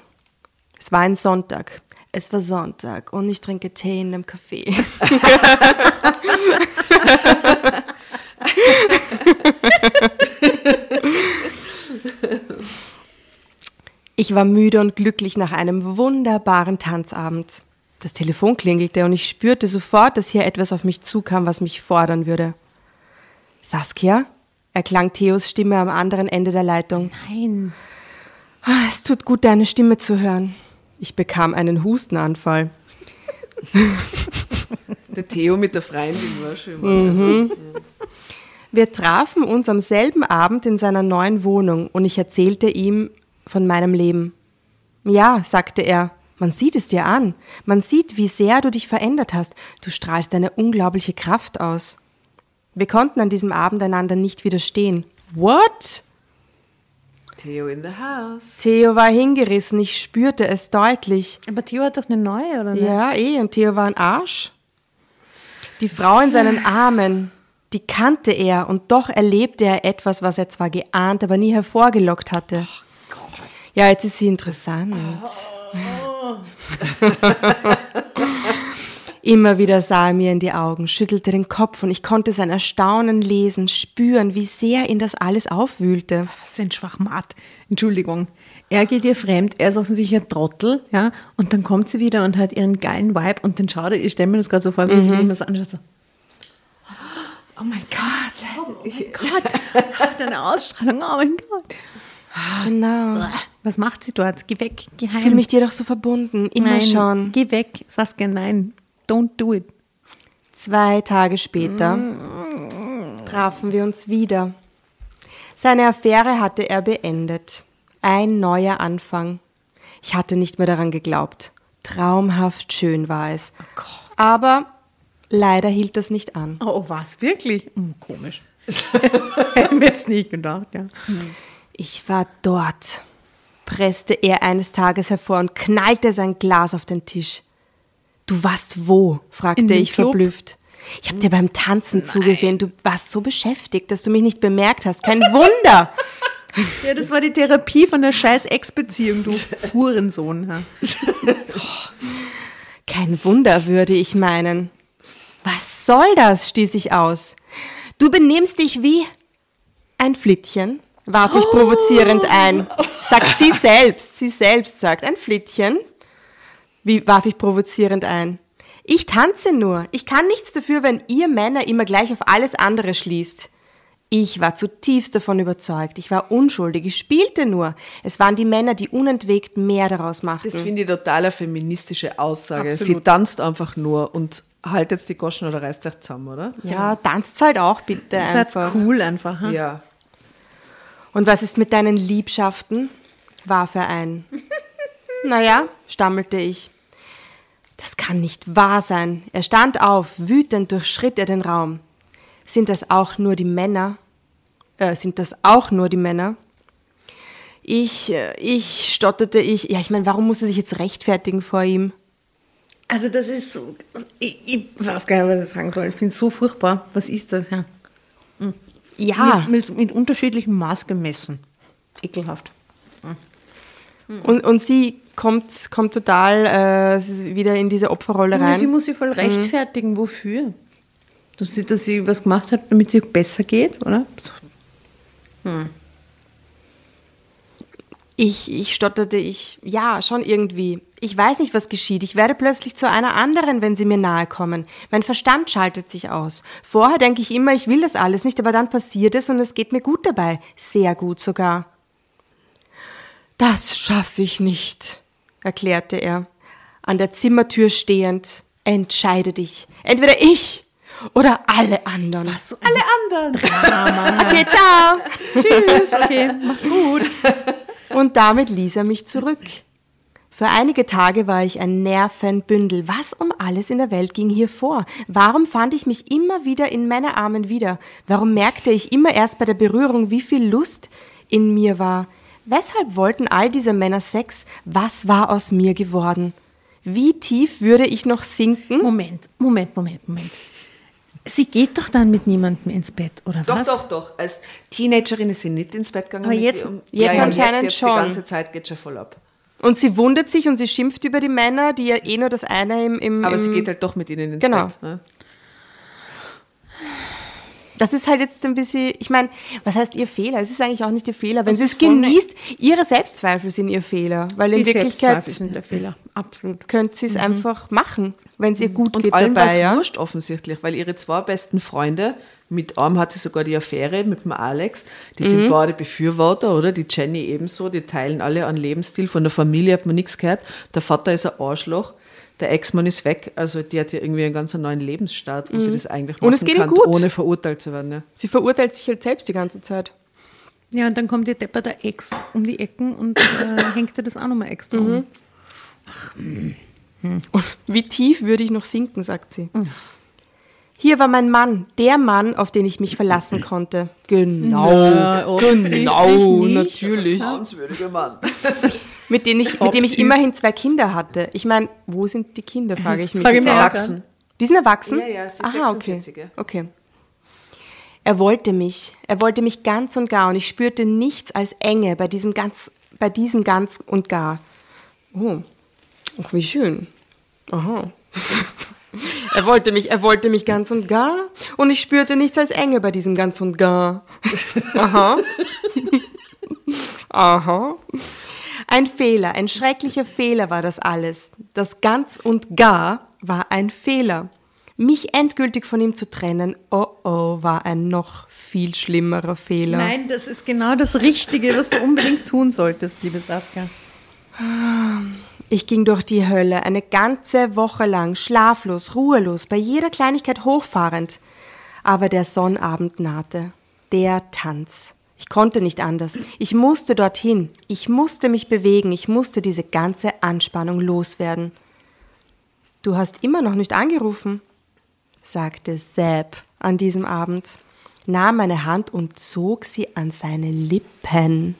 Speaker 1: Es war ein Sonntag. Es war Sonntag und ich trinke Tee in einem Café. ich war müde und glücklich nach einem wunderbaren Tanzabend. Das Telefon klingelte und ich spürte sofort, dass hier etwas auf mich zukam, was mich fordern würde. Saskia? erklang Theos Stimme am anderen Ende der Leitung.
Speaker 4: Nein.
Speaker 1: Ah, es tut gut, deine Stimme zu hören. Ich bekam einen Hustenanfall.
Speaker 2: Der Theo mit der Freundin war schön.
Speaker 1: Mhm. Also, Wir trafen uns am selben Abend in seiner neuen Wohnung und ich erzählte ihm von meinem Leben. Ja, sagte er, man sieht es dir an. Man sieht, wie sehr du dich verändert hast. Du strahlst eine unglaubliche Kraft aus. Wir konnten an diesem Abend einander nicht widerstehen. What?
Speaker 2: Theo in the house.
Speaker 1: Theo war hingerissen, ich spürte es deutlich.
Speaker 4: Aber Theo hat doch eine neue, oder nicht?
Speaker 1: Ja, eh, und Theo war ein Arsch. Die Frau in seinen Armen, die kannte er und doch erlebte er etwas, was er zwar geahnt, aber nie hervorgelockt hatte. Ja, jetzt ist sie interessant. Immer wieder sah er mir in die Augen, schüttelte den Kopf und ich konnte sein Erstaunen lesen, spüren, wie sehr ihn das alles aufwühlte.
Speaker 4: Was für ein Schwachmat. Entschuldigung. Er geht ihr fremd, er ist offensichtlich ein Trottel, ja, und dann kommt sie wieder und hat ihren geilen Vibe und dann schaut er, ich stelle mir das gerade so vor, wie sie ihm das anschaut, so, oh mein Gott, oh mein Gott, hat eine Ausstrahlung, oh mein Gott.
Speaker 1: Genau.
Speaker 4: Was macht sie dort? Geh weg, geh heim.
Speaker 1: Ich fühle mich dir doch so verbunden, immer
Speaker 4: nein,
Speaker 1: schon.
Speaker 4: Geh weg, Saskia, nein, don't do it.
Speaker 1: Zwei Tage später trafen wir uns wieder. Seine Affäre hatte er beendet. Ein neuer Anfang. Ich hatte nicht mehr daran geglaubt. Traumhaft schön war es. Aber leider hielt das nicht an.
Speaker 4: Oh, was, wirklich? Hm, komisch. Hätten wir jetzt nicht gedacht, ja.
Speaker 1: Ich war dort, presste er eines Tages hervor und knallte sein Glas auf den Tisch. Du warst wo? fragte ich
Speaker 4: Club?
Speaker 1: verblüfft. Ich habe dir beim Tanzen zugesehen. Du warst so beschäftigt, dass du mich nicht bemerkt hast. Kein Wunder.
Speaker 4: Ja, das war die Therapie von der scheiß Ex-Beziehung, du Hurensohn.
Speaker 1: Kein Wunder, würde ich meinen. Was soll das? stieß ich aus. Du benimmst dich wie ein Flittchen, warf ich provozierend ein. Sagt sie selbst, sie selbst sagt, ein Flittchen. Wie warf ich provozierend ein? Ich tanze nur. Ich kann nichts dafür, wenn ihr Männer immer gleich auf alles andere schließt. Ich war zutiefst davon überzeugt. Ich war unschuldig. Ich spielte nur. Es waren die Männer, die unentwegt mehr daraus machten.
Speaker 2: Das finde ich total eine feministische Aussage. Sie
Speaker 4: Absolut.
Speaker 2: tanzt einfach nur und haltet jetzt die Goschen oder reißt euch zusammen, oder?
Speaker 1: ja, tanzt halt auch bitte
Speaker 4: seid
Speaker 1: einfach.
Speaker 4: cool einfach. Ja.
Speaker 2: Ja.
Speaker 1: Und was ist mit deinen Liebschaften? warf er ein. naja, stammelte ich. Das kann nicht wahr sein. Er stand auf, wütend durchschritt er den Raum. Sind das auch nur die Männer? Äh, sind das auch nur die Männer? Ich, äh, ich, stotterte ich. Ja, ich meine, warum muss er sich jetzt rechtfertigen vor ihm?
Speaker 4: Also das ist so, ich, ich weiß gar nicht, was ich sagen soll. Ich finde es so furchtbar. Was ist das? Ja.
Speaker 1: Ja,
Speaker 4: Mit, mit, mit unterschiedlichem Maß gemessen. Ekelhaft.
Speaker 1: und, und sie kommt, kommt total äh, wieder in diese Opferrolle rein.
Speaker 4: sie muss sich voll rechtfertigen. Wofür? Dass sie, dass sie was gemacht hat, damit es ihr besser geht, oder?
Speaker 1: Ich, ich stotterte ich, ja, schon irgendwie. Ich weiß nicht, was geschieht. Ich werde plötzlich zu einer anderen, wenn sie mir nahe kommen. Mein Verstand schaltet sich aus. Vorher denke ich immer, ich will das alles nicht, aber dann passiert es und es geht mir gut dabei. Sehr gut sogar. Das schaffe ich nicht, erklärte er, an der Zimmertür stehend. Entscheide dich. Entweder ich oder alle anderen.
Speaker 4: Was so alle anderen. Drama.
Speaker 1: Okay, ciao.
Speaker 4: Tschüss. Okay, mach's gut.
Speaker 1: Und damit ließ er mich zurück. Für einige Tage war ich ein Nervenbündel. Was um alles in der Welt ging hier vor? Warum fand ich mich immer wieder in Männerarmen wieder? Warum merkte ich immer erst bei der Berührung, wie viel Lust in mir war? Weshalb wollten all diese Männer Sex? Was war aus mir geworden? Wie tief würde ich noch sinken?
Speaker 4: Moment, Moment, Moment, Moment. Sie geht doch dann mit niemandem ins Bett, oder
Speaker 2: Doch,
Speaker 4: was?
Speaker 2: doch, doch. Als Teenagerin ist sie nicht ins Bett gegangen.
Speaker 4: Aber
Speaker 2: mit
Speaker 4: jetzt-
Speaker 2: ihrem-
Speaker 1: jetzt anscheinend
Speaker 2: jetzt,
Speaker 1: schon.
Speaker 2: Die ganze Zeit geht schon voll ab.
Speaker 1: Und sie wundert sich und sie schimpft über die Männer, die ja eh nur das eine im. im
Speaker 2: Aber
Speaker 1: im
Speaker 2: sie geht halt doch mit ihnen ins
Speaker 1: Genau.
Speaker 2: Bett. Ne?
Speaker 1: Das ist halt jetzt ein bisschen, ich meine, was heißt ihr Fehler? Es ist eigentlich auch nicht ihr Fehler. Wenn sie es genießt, ihre Selbstzweifel sind ihr Fehler. Weil in
Speaker 4: Die
Speaker 1: Wirklichkeit
Speaker 4: Selbstzweifel sind der Fehler. Absolut.
Speaker 1: könnte sie es einfach machen, wenn es ihr gut
Speaker 2: Mhm. Und
Speaker 1: geht
Speaker 2: allen war
Speaker 1: dabei.
Speaker 2: es
Speaker 1: Ja?
Speaker 2: wurscht offensichtlich, weil ihre zwei besten Freunde, mit einem hat sie sogar die Affäre mit dem Alex, die
Speaker 1: Mhm.
Speaker 2: sind beide Befürworter, oder? Die Jenny ebenso, die teilen alle einen Lebensstil. Von der Familie hat man nichts gehört. Der Vater ist ein Arschloch. Der Ex-Mann ist weg, also die hat ja irgendwie einen ganz neuen Lebensstart, wo sie das eigentlich machen
Speaker 1: Mhm. Und es geht
Speaker 2: kann,
Speaker 1: gut.
Speaker 2: ohne verurteilt zu werden. Ja.
Speaker 1: Sie verurteilt sich halt selbst die ganze Zeit.
Speaker 4: Ja, und dann kommt ihr Depper der Ex um die Ecken und äh, hängt ihr das auch nochmal extra
Speaker 1: Mhm.
Speaker 4: um.
Speaker 1: Und wie tief würde ich noch sinken, sagt sie.
Speaker 2: Mhm.
Speaker 1: Hier war mein Mann, der Mann, auf den ich mich verlassen konnte. Genau,
Speaker 4: Na,
Speaker 1: genau, natürlich.
Speaker 2: Vertrauenswürdiger Mann.
Speaker 1: Mit, denen ich, mit dem ich immerhin zwei Kinder hatte. Ich meine, wo sind die Kinder, frage ich mich.
Speaker 4: frage ich
Speaker 1: Sind
Speaker 4: mich.
Speaker 2: Erwachsen.
Speaker 1: Die sind erwachsen?
Speaker 2: Ja, ja, sie ist
Speaker 1: Aha,
Speaker 2: 46,
Speaker 1: okay.
Speaker 2: ja.
Speaker 1: okay. Er wollte mich. Er wollte mich ganz und gar und ich spürte nichts als Enge bei diesem ganz, bei diesem ganz und gar. Oh, Ach, wie schön. Aha. Er wollte mich, er wollte mich ganz und gar und ich spürte nichts als Enge bei diesem ganz und gar. Aha. Aha. Ein Fehler, ein schrecklicher Fehler war das alles. Das ganz und gar war ein Fehler. Mich endgültig von ihm zu trennen, oh oh, war ein noch viel schlimmerer Fehler.
Speaker 4: Nein, das ist genau das Richtige, was du unbedingt tun solltest, liebe Saskia.
Speaker 1: Ich ging durch die Hölle eine ganze Woche lang, schlaflos, ruhelos, bei jeder Kleinigkeit hochfahrend. Aber der Sonnabend nahte. Der Tanz. Ich konnte nicht anders. Ich musste dorthin. Ich musste mich bewegen. Ich musste diese ganze Anspannung loswerden. Du hast immer noch nicht angerufen, sagte Sepp an diesem Abend, nahm meine Hand und zog sie an seine Lippen.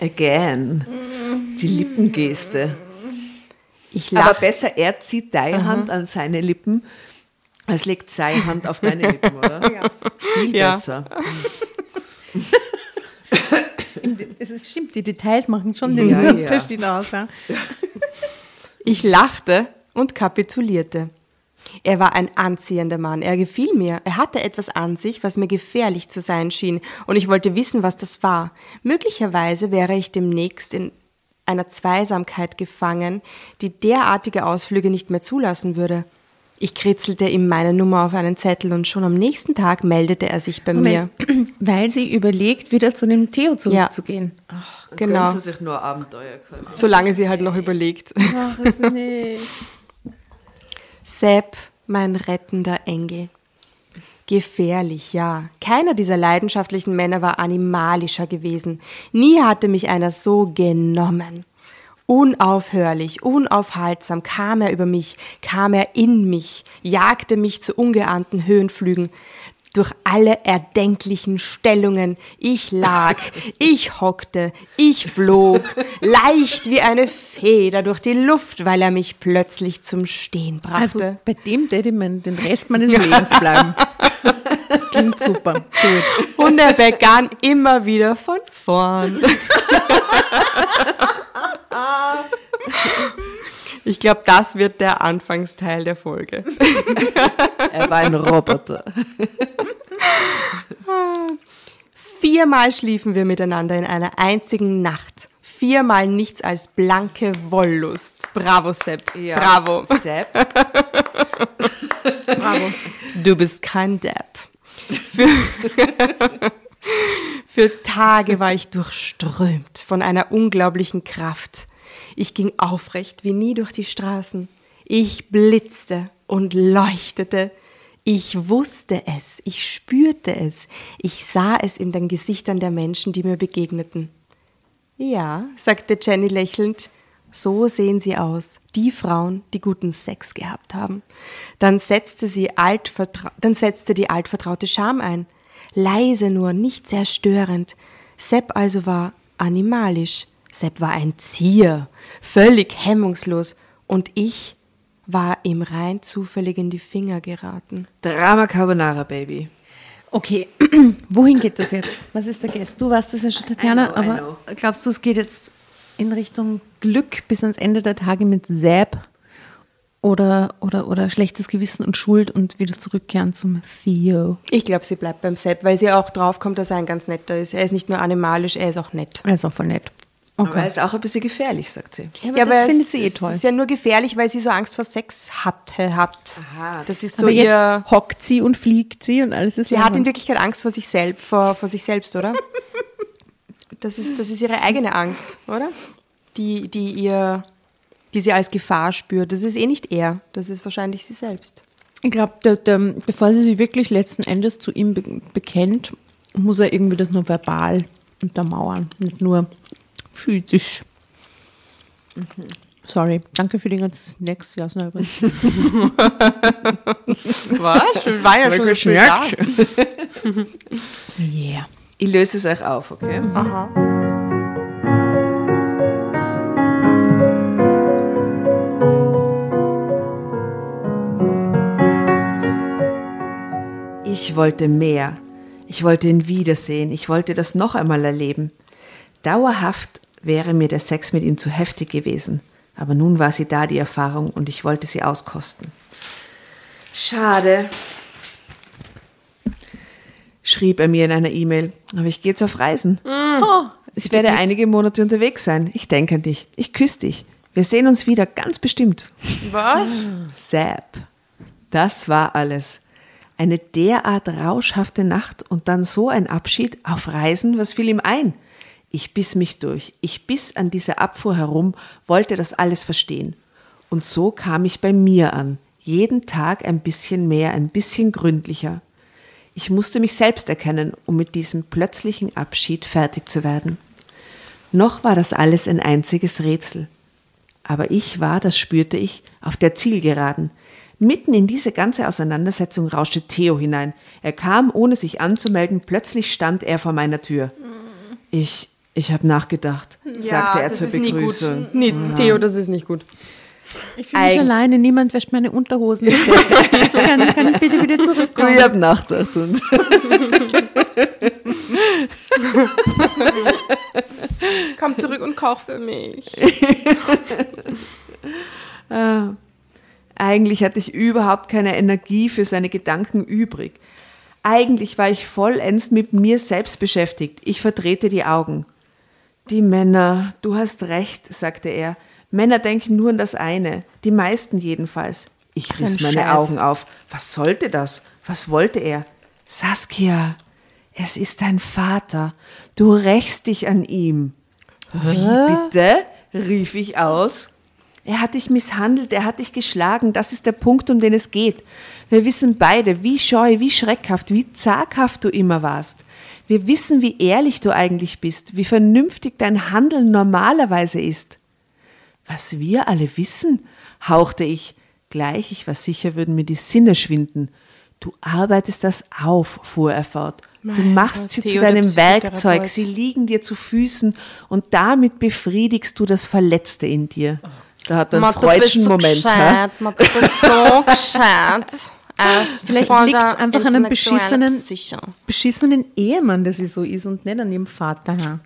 Speaker 2: Again. Die Lippengeste.
Speaker 1: Ich
Speaker 2: Aber
Speaker 1: lachte.
Speaker 2: besser, er zieht deine Hand an seine Lippen, als legt seine Hand auf deine Lippen, oder? Ja. Viel
Speaker 1: Ja.
Speaker 2: besser.
Speaker 4: Es stimmt, die Details machen schon den
Speaker 2: Ja, ja.
Speaker 4: Unterschied aus. Ja?
Speaker 1: Ich lachte und kapitulierte. Er war ein anziehender Mann, er gefiel mir. Er hatte etwas an sich, was mir gefährlich zu sein schien, und ich wollte wissen, was das war. Möglicherweise wäre ich demnächst in einer Zweisamkeit gefangen, die derartige Ausflüge nicht mehr zulassen würde. Ich kritzelte ihm meine Nummer auf einen Zettel und schon am nächsten Tag meldete er sich bei mir.
Speaker 4: Moment, weil sie überlegt, wieder zu dem Theo zurückzugehen.
Speaker 1: Genau.
Speaker 2: Gönnt sie sich nur Abenteuer quasi.
Speaker 1: Solange sie halt noch überlegt.
Speaker 4: Ach, das nicht.
Speaker 1: Sepp, mein rettender Engel. Gefährlich, ja. Keiner dieser leidenschaftlichen Männer war animalischer gewesen. Nie hatte mich einer so genommen. Unaufhörlich, unaufhaltsam kam er über mich, kam er in mich, jagte mich zu ungeahnten Höhenflügen. Durch alle erdenklichen Stellungen. Ich lag, ich hockte, ich flog, leicht wie eine Feder durch die Luft, weil er mich plötzlich zum Stehen brachte.
Speaker 4: Also bei dem hätte man den Rest meines Lebens bleiben. Klingt super. Gut.
Speaker 1: Und er begann immer wieder von vorn. Ich glaube, das wird der Anfangsteil der Folge.
Speaker 2: Er war ein Roboter.
Speaker 1: Viermal schliefen wir miteinander in einer einzigen Nacht. Viermal nichts als blanke Wollust. Bravo, Sepp. Bravo.
Speaker 2: Sepp.
Speaker 1: Bravo. Du bist kein Depp. Für, für Tage war ich durchströmt von einer unglaublichen Kraft. Ich ging aufrecht wie nie durch die Straßen. Ich blitzte und leuchtete. Ich wusste es, ich spürte es, ich sah es in den Gesichtern der Menschen, die mir begegneten. Ja, sagte Jenny lächelnd, so sehen sie aus, die Frauen, die guten Sex gehabt haben. Dann setzte, sie dann setzte die altvertraute Scham ein. Leise nur, nicht sehr störend. Sepp also war animalisch. Sepp war ein Zier, völlig hemmungslos. Und ich war ihm rein zufällig in die Finger geraten.
Speaker 2: Drama Carbonara, Baby.
Speaker 4: Okay, wohin geht das jetzt? Was ist der Guest? Du warst das ja schon, Tatjana,
Speaker 2: know,
Speaker 4: aber glaubst du, es geht jetzt in Richtung Glück bis ans Ende der Tage mit Sepp oder, oder, oder schlechtes Gewissen und Schuld und wieder zurückkehren zum Theo?
Speaker 1: Ich glaube, sie bleibt beim Sepp, weil sie auch draufkommt, dass er ein ganz netter ist. Er ist nicht nur animalisch, er ist auch nett.
Speaker 4: Er ist auch voll nett.
Speaker 2: Aber er ist auch ein bisschen gefährlich, sagt sie.
Speaker 4: Ja, aber das findet sie eh
Speaker 1: es
Speaker 4: toll.
Speaker 1: ist ja nur gefährlich, weil sie so Angst vor Sex hatte, hat.
Speaker 2: Aha.
Speaker 1: Das ist so
Speaker 4: aber jetzt
Speaker 1: ihr...
Speaker 4: hockt sie und fliegt sie und alles ist
Speaker 1: Sie hat in. Wirklichkeit Angst vor sich selbst, vor, vor sich selbst, oder? Das ist, das ist ihre eigene Angst, oder? Die, die ihr, die sie als Gefahr spürt. Das ist eh nicht er, das ist wahrscheinlich sie selbst.
Speaker 4: Ich glaube, bevor sie sich wirklich letzten Endes zu ihm be bekennt, muss er irgendwie das nur verbal untermauern, nicht nur physisch. Sorry, danke für die ganzen Snacks, Jasna.
Speaker 1: Was? War ja schon viel da.
Speaker 4: Yeah.
Speaker 2: Ich löse es euch auf, okay? Ich wollte mehr. Ich wollte ihn wiedersehen. Ich wollte das noch einmal erleben. Dauerhaft wäre mir der Sex mit ihm zu heftig gewesen. Aber nun war sie da, die Erfahrung, und ich wollte sie auskosten. Schade, schrieb er mir in einer E-Mail. Aber ich gehe jetzt auf Reisen. Oh, ich werde einige Monate unterwegs sein. Ich denke an dich. Ich küsse dich. Wir sehen uns wieder, ganz bestimmt.
Speaker 1: Was?
Speaker 2: Sepp. Das war alles. Eine derart rauschhafte Nacht und dann so ein Abschied auf Reisen, was fiel ihm ein? Ich biss mich durch. Ich biss an dieser Abfuhr herum, wollte das alles verstehen. Und so kam ich bei mir an. Jeden Tag ein bisschen mehr, ein bisschen gründlicher. Ich musste mich selbst erkennen, um mit diesem plötzlichen Abschied fertig zu werden. Noch war das alles ein einziges Rätsel. Aber ich war, das spürte ich, auf der Zielgeraden. Mitten in diese ganze Auseinandersetzung rauschte Theo hinein. Er kam, ohne sich anzumelden, plötzlich stand er vor meiner Tür. Ich, ich habe nachgedacht, sagte er
Speaker 1: das
Speaker 2: zur
Speaker 1: ist nie
Speaker 2: Begrüßung.
Speaker 1: gut. Nee, Theo, das ist nicht gut.
Speaker 4: Ich fühle mich
Speaker 2: Eig-
Speaker 4: alleine, niemand wäscht meine Unterhosen. kann, kann ich bitte wieder
Speaker 2: Du,
Speaker 4: zurückkommen?
Speaker 2: ich hab nachgedacht. Und
Speaker 1: Komm zurück und koch für mich.
Speaker 2: Eigentlich hatte ich überhaupt keine Energie für seine Gedanken übrig. Eigentlich war ich vollends mit mir selbst beschäftigt. Ich verdrehte die Augen. Die Männer, du hast recht, sagte er. Männer denken nur an das eine, die meisten jedenfalls. Ich riss
Speaker 1: ein
Speaker 2: meine
Speaker 1: Scheiß.
Speaker 2: Augen auf. Was sollte das? Was wollte er? Saskia, es ist dein Vater. Du rächst dich an ihm. Wie bitte? rief ich aus. Er hat dich misshandelt, er hat dich geschlagen, das ist der Punkt, um den es geht. Wir wissen beide, wie scheu, wie schreckhaft, wie zaghaft du immer warst. Wir wissen, wie ehrlich du eigentlich bist, wie vernünftig dein Handeln normalerweise ist. Was wir alle wissen, hauchte ich. Gleich, ich war sicher, würden mir die Sinne schwinden. Du arbeitest das auf, fuhr er fort. Du machst sie zu deinem Werkzeug, sie liegen dir zu Füßen und damit befriedigst du das Verletzte in dir. Da hat er einen freudschen
Speaker 1: so
Speaker 2: Moment. hä?
Speaker 1: gescheit, Ma, du bist so gescheit. Erst
Speaker 4: Vielleicht liegt's
Speaker 1: der
Speaker 4: einfach an einem beschissenen- beschissenen Ehemann, dass sie so ist und nicht an ihrem Vater. Ja.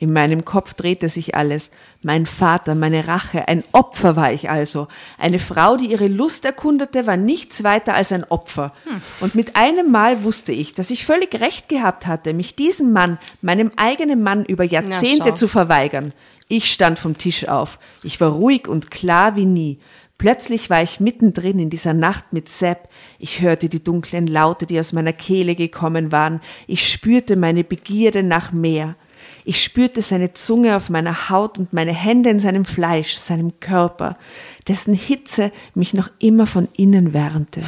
Speaker 2: In meinem Kopf drehte sich alles. Mein Vater, meine Rache, ein Opfer war ich also. Eine Frau, die ihre Lust erkundete, war nichts weiter als ein Opfer. Und mit einem Mal wusste ich, dass ich völlig recht gehabt hatte, mich diesem Mann, meinem eigenen Mann über Jahrzehnte
Speaker 1: schau.
Speaker 2: zu verweigern. Ich stand vom Tisch auf. Ich war ruhig und klar wie nie. Plötzlich war ich mittendrin in dieser Nacht mit Sepp. Ich hörte die dunklen Laute, die aus meiner Kehle gekommen waren. Ich spürte meine Begierde nach mehr. Ich spürte seine Zunge auf meiner Haut und meine Hände in seinem Fleisch, seinem Körper, dessen Hitze mich noch immer von innen wärmte.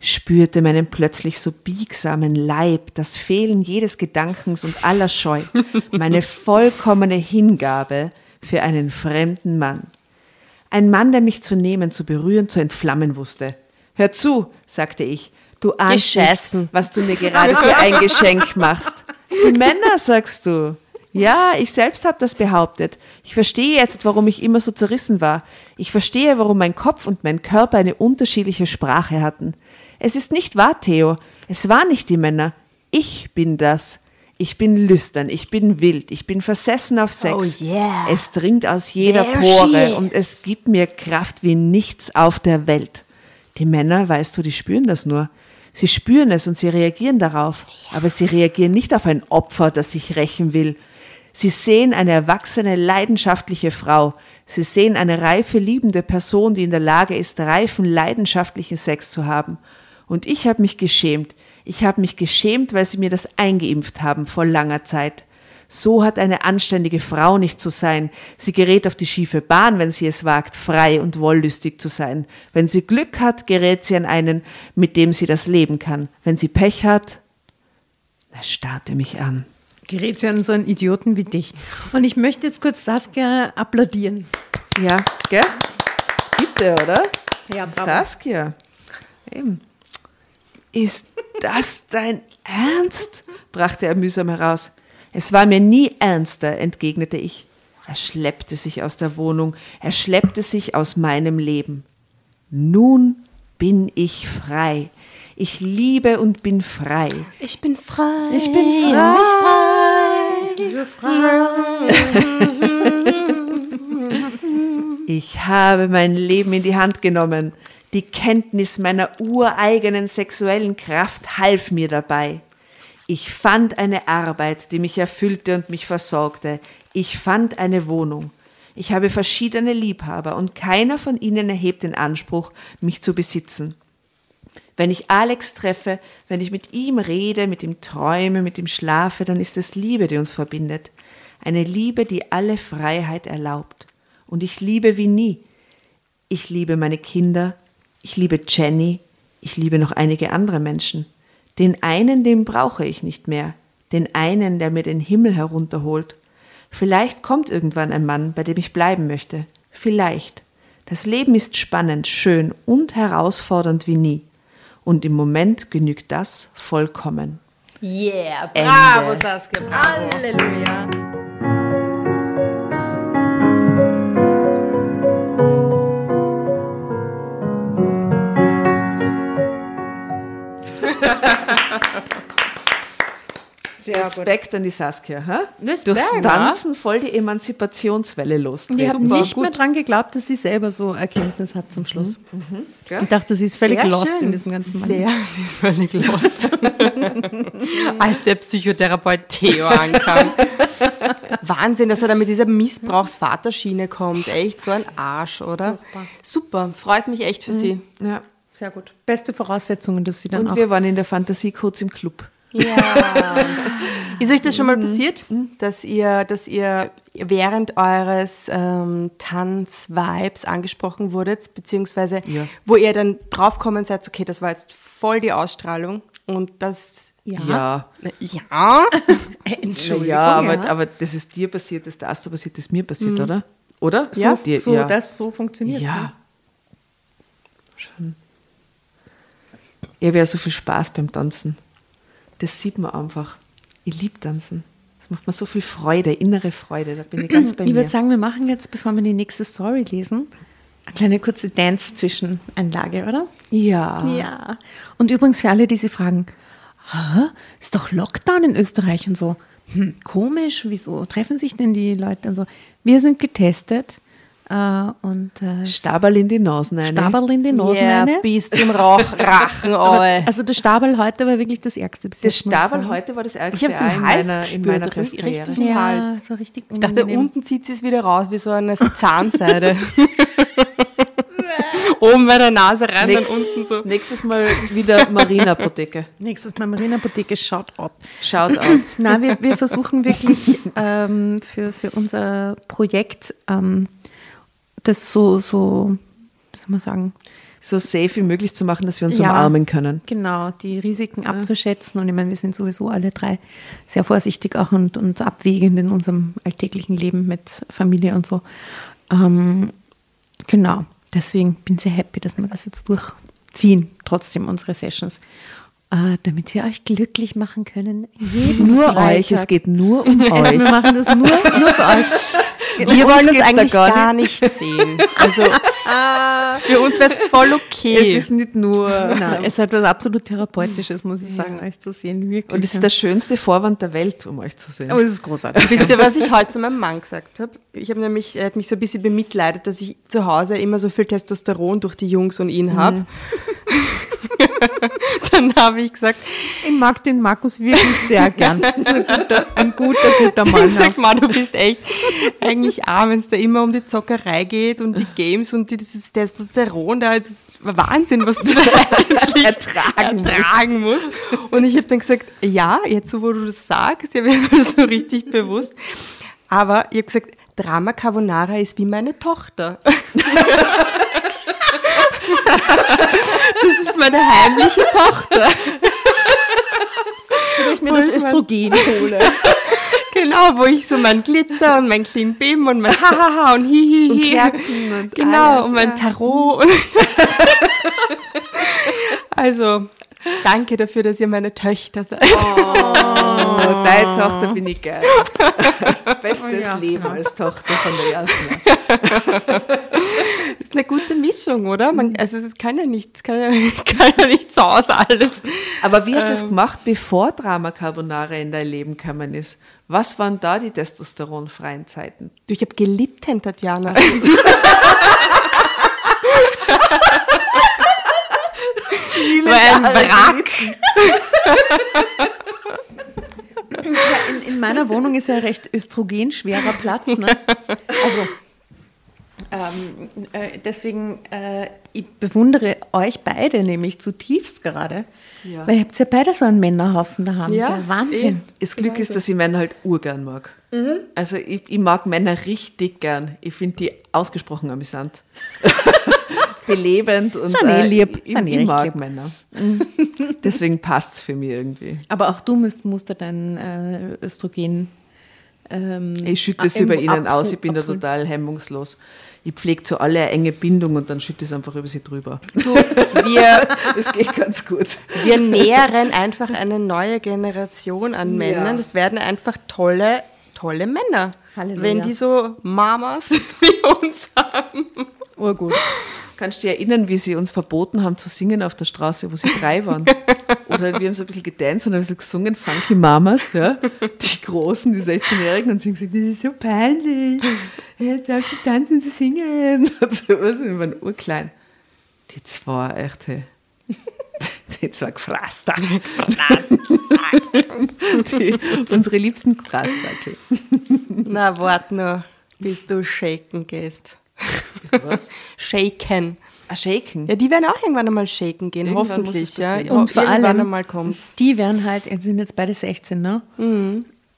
Speaker 2: Spürte meinen plötzlich so biegsamen Leib, das Fehlen jedes Gedankens und aller Scheu, meine vollkommene Hingabe für einen fremden Mann. Ein Mann, der mich zu nehmen, zu berühren, zu entflammen wusste. Hör zu, sagte ich, du ahnst nicht, was du mir gerade für ein Geschenk machst. Die Männer, sagst du. Ja, ich selbst habe das behauptet. Ich verstehe jetzt, warum ich immer so zerrissen war. Ich verstehe, warum mein Kopf und mein Körper eine unterschiedliche Sprache hatten. Es ist nicht wahr, Theo. Es war nicht die Männer. Ich bin das. Ich bin lüstern, ich bin wild, ich bin versessen auf Sex.
Speaker 1: Oh yeah.
Speaker 2: Es dringt aus jeder
Speaker 1: There
Speaker 2: Pore und es gibt mir Kraft wie nichts auf der Welt. Die Männer, weißt du, die spüren das nur. Sie spüren es und sie reagieren darauf. Aber sie reagieren nicht auf ein Opfer, das sich rächen will. Sie sehen eine erwachsene, leidenschaftliche Frau. Sie sehen eine reife, liebende Person, die in der Lage ist, reifen, leidenschaftlichen Sex zu haben. Und ich habe mich geschämt. Ich habe mich geschämt, weil sie mir das eingeimpft haben vor langer Zeit. So hat eine anständige Frau nicht zu sein. Sie gerät auf die schiefe Bahn, wenn sie es wagt, frei und wollüstig zu sein. Wenn sie Glück hat, gerät sie an einen, mit dem sie das leben kann. Wenn sie Pech hat, er starrte mich an.
Speaker 4: Gerät sie an so einen Idioten wie dich. Und ich möchte jetzt kurz Saskia applaudieren.
Speaker 2: Ja, gell? Bitte, oder?
Speaker 4: Ja,
Speaker 2: Saskia. Eben. Ist das dein Ernst? brachte er mühsam heraus. Es war mir nie ernster, entgegnete ich. Er schleppte sich aus der Wohnung, er schleppte sich aus meinem Leben. Nun bin ich frei. Ich liebe und bin frei.
Speaker 1: Ich bin frei.
Speaker 2: Ich bin frei. Ich habe mein Leben in die Hand genommen. Die Kenntnis meiner ureigenen sexuellen Kraft half mir dabei. Ich fand eine Arbeit, die mich erfüllte und mich versorgte. Ich fand eine Wohnung. Ich habe verschiedene Liebhaber und keiner von ihnen erhebt den Anspruch, mich zu besitzen. Wenn ich Alex treffe, wenn ich mit ihm rede, mit ihm träume, mit ihm schlafe, dann ist es Liebe, die uns verbindet. Eine Liebe, die alle Freiheit erlaubt. Und ich liebe wie nie. Ich liebe meine Kinder, ich liebe Jenny, ich liebe noch einige andere Menschen. Den einen, den brauche ich nicht mehr. Den einen, der mir den Himmel herunterholt. Vielleicht kommt irgendwann ein Mann, bei dem ich bleiben möchte. Vielleicht. Das Leben ist spannend, schön und herausfordernd wie nie. Und im Moment genügt das vollkommen.
Speaker 1: Yeah,
Speaker 2: bravo, Ende.
Speaker 1: Saskia. Halleluja.
Speaker 2: Sehr Respekt an die Saskia. Ha?
Speaker 4: Respekt,
Speaker 2: Durchs
Speaker 4: ja.
Speaker 2: Tanzen voll die Emanzipationswelle lostreten.
Speaker 4: Ich habe
Speaker 2: Super,
Speaker 4: nicht
Speaker 2: gut.
Speaker 4: mehr dran geglaubt, dass sie selber so Erkenntnis hat zum Schluss.
Speaker 2: Gell?
Speaker 4: Ich dachte, sie ist völlig
Speaker 1: Sehr
Speaker 4: lost
Speaker 1: schön.
Speaker 4: in diesem ganzen Mann.
Speaker 1: Sehr, sie ist völlig lost. Als der Psychotherapeut Theo ankam. Wahnsinn, dass er da mit dieser Missbrauchsvaterschiene kommt. Echt so ein Arsch, oder? Super. Freut mich echt für Sie.
Speaker 2: Ja.
Speaker 4: Sehr gut. Beste Voraussetzungen, dass sie dann
Speaker 2: Und
Speaker 4: auch.
Speaker 2: wir waren in der Fantasie kurz im Club.
Speaker 1: Ja. Ist euch das schon mal passiert, dass ihr, dass ihr während eures ähm, Tanz-Vibes angesprochen wurdet, beziehungsweise
Speaker 2: Ja.
Speaker 1: wo ihr dann draufkommen seid, okay, das war jetzt voll die Ausstrahlung und das
Speaker 2: Ja.
Speaker 1: ja,
Speaker 4: Entschuldigung.
Speaker 2: ja, aber, aber das ist dir passiert, das darfst du passiert, das ist mir passiert, oder? Oder?
Speaker 4: Mhm. ja,
Speaker 2: dir,
Speaker 4: so,
Speaker 2: ja.
Speaker 4: das so funktioniert
Speaker 2: ja. Schon. Ich habe ja so viel Spaß beim Tanzen. Das sieht man einfach. Ich liebe Tanzen. Das macht mir so viel Freude, innere Freude. Da bin ich ganz bei
Speaker 4: Ich
Speaker 2: mir.
Speaker 4: würde sagen, wir machen jetzt, bevor wir die nächste Story lesen, eine kleine kurze Dance-Zwischeneinlage, oder?
Speaker 2: ja.
Speaker 4: Ja. Und übrigens für alle, die sich fragen, Hä? ist doch Lockdown in Österreich und so. Hm, komisch, wieso treffen sich denn die Leute und so? Wir sind getestet äh, und äh,
Speaker 2: Staberl in die Nasen rein.
Speaker 4: Staberl in die Nase
Speaker 1: ja,
Speaker 4: rein.
Speaker 1: bis zum Rauch, Rachen,
Speaker 4: Aber, also der Stabel heute war wirklich das Ärgste bis
Speaker 2: Das Staberl heute war das
Speaker 1: Ich
Speaker 2: ärgste
Speaker 1: hab's im
Speaker 2: in
Speaker 1: Hals
Speaker 2: meiner, in
Speaker 1: gespürt,
Speaker 2: meiner
Speaker 1: richtig- richtig- im
Speaker 4: ja,
Speaker 1: Hals.
Speaker 4: so richtig
Speaker 1: Ich dachte, unten zieht sie es wieder raus, wie so eine Zahnseide. Oben bei der Nase rein
Speaker 2: Nächst-
Speaker 1: und unten so.
Speaker 2: Nächstes Mal wieder Marina-Apotheke.
Speaker 4: Nächstes Mal Marina-Apotheke, schaut ab.
Speaker 2: Shoutout.
Speaker 4: Na, wir, wir versuchen wirklich ähm, für, für unser Projekt ähm, das so, so, wie soll man sagen,
Speaker 2: So safe wie möglich zu machen, dass wir uns
Speaker 4: Ja.
Speaker 2: umarmen können.
Speaker 4: genau, die Risiken abzuschätzen. Und ich meine, wir sind sowieso alle drei sehr vorsichtig auch und, und abwägend in unserem alltäglichen Leben mit Familie und so. Ähm, genau, deswegen bin ich sehr happy, dass wir das jetzt durchziehen, trotzdem unsere Sessions. Äh, damit wir euch glücklich machen können. Jeden
Speaker 2: Nur
Speaker 4: Freitag.
Speaker 2: euch, es geht nur um
Speaker 4: Wir
Speaker 2: euch.
Speaker 4: machen das nur, nur für euch.
Speaker 1: Wir
Speaker 2: uns
Speaker 1: wollen uns eigentlich
Speaker 2: gar
Speaker 1: gar, nicht sehen. Also für uns wäre es voll okay.
Speaker 2: Es ist nicht nur.
Speaker 4: Nein, es ist etwas absolut Therapeutisches, muss ich sagen, euch zu sehen. Wirklich.
Speaker 2: Und es ist der schönste Vorwand der Welt, um euch zu sehen.
Speaker 4: Aber es ist großartig.
Speaker 1: Wisst ihr, was ich heute zu meinem Mann gesagt habe? Ich habe nämlich, er hat mich so ein bisschen bemitleidet, dass ich zu Hause immer so viel Testosteron durch die Jungs und ihn habe. Dann habe ich gesagt,
Speaker 4: Ich mag den Markus wirklich sehr gern. Ein guter, ein guter, guter
Speaker 1: ich
Speaker 4: Mann.
Speaker 1: habe gesagt, Mann, du bist echt eigentlich arm, wenn es da immer um die Zockerei geht und die Games und die, dieses Testosteron da. Das ist Wahnsinn, was du da eigentlich
Speaker 2: Ertragen
Speaker 1: ertragen musst. Und ich habe dann gesagt, ja, jetzt so, wo du das sagst, ja, mir so richtig bewusst. Aber ich habe gesagt, Drama Carbonara ist wie meine Tochter. Das ist meine heimliche Tochter.
Speaker 4: Wenn ich mir das Östrogen hole.
Speaker 1: Genau. Genau, wo ich so mein Glitzer und mein Clean Bim und mein Hahaha und Hihihi.
Speaker 2: Und Kerzen und
Speaker 1: Genau,
Speaker 2: alles,
Speaker 1: und mein
Speaker 2: ja.
Speaker 1: Tarot. Und also, danke dafür, dass ihr meine Töchter seid.
Speaker 2: Oh, deine Tochter bin ich geil. Bestes
Speaker 4: Oh.
Speaker 2: Leben als Tochter von der Jasna.
Speaker 1: Das ist eine gute Mischung, oder? Man, also, es kann ja nicht, kann ja, kann ja nicht so aus alles.
Speaker 2: Aber wie hast du das
Speaker 1: Ähm.
Speaker 2: gemacht, bevor Drama Carbonara in dein Leben gekommen ist? Was waren da die testosteronfreien Zeiten?
Speaker 1: Du, Ich habe geliebt, Herrn Tatjana. War ein Wrack.
Speaker 4: Ja, in, in meiner Wohnung ist ja recht östrogenschwerer Platz. Ne? Also, ähm, äh, deswegen, äh, ich bewundere euch beide nämlich zutiefst gerade.
Speaker 2: Ja.
Speaker 4: Weil ihr habt ja beide so einen Männerhaufen daheim.
Speaker 1: Ja,
Speaker 4: das ist ja Wahnsinn.
Speaker 2: Das Glück ist, dass ich Männer halt urgern mag. Also ich, ich mag Männer richtig gern. Ich finde die ausgesprochen amüsant. Belebend und
Speaker 4: Sind
Speaker 2: äh,
Speaker 4: lieb.
Speaker 2: ich,
Speaker 4: Sind
Speaker 2: ich mag
Speaker 4: lieb.
Speaker 2: Männer. Deswegen passt es für mich irgendwie.
Speaker 4: Aber auch du musst, musst da dein äh, Östrogen. Ähm,
Speaker 2: Ich schütte es
Speaker 4: ab-
Speaker 2: über ihnen aus, ich bin da total hemmungslos. Ich pflege zu alle eine enge Bindung und dann schütte ich es einfach über sie drüber.
Speaker 1: Du, wir,
Speaker 2: Das geht ganz gut.
Speaker 1: wir nähren einfach eine neue Generation an Männern. Das werden einfach tolle, tolle Männer.
Speaker 4: Halleluja.
Speaker 1: Wenn die so Mamas wie uns haben.
Speaker 4: Urgut.
Speaker 2: Kannst du dich erinnern, wie sie uns verboten haben zu singen auf der Straße, wo sie drei waren? Oder wir haben so ein bisschen getanzt und haben so gesungen, Funky Mamas, ja? die Großen, die 16-Jährigen, und sie haben gesagt, das ist so peinlich, jetzt darfst du tanzen und singen. Und so was, wir waren urklein. Die zwei, echt, hey. Die zwei gefrasst. Die, unsere liebsten Gefraßsackel.
Speaker 1: Na, wart nur, bis du shaken gehst.
Speaker 2: Bist du was?
Speaker 1: Shaken.
Speaker 2: Ah, shaken.
Speaker 1: Ja, die werden auch irgendwann einmal shaken gehen,
Speaker 2: Irgendwann
Speaker 1: hoffentlich. Ja.
Speaker 4: Und vor
Speaker 1: irgendwann
Speaker 4: allem-
Speaker 1: kommt's.
Speaker 4: Die werden halt, jetzt sind jetzt beide 16, ne?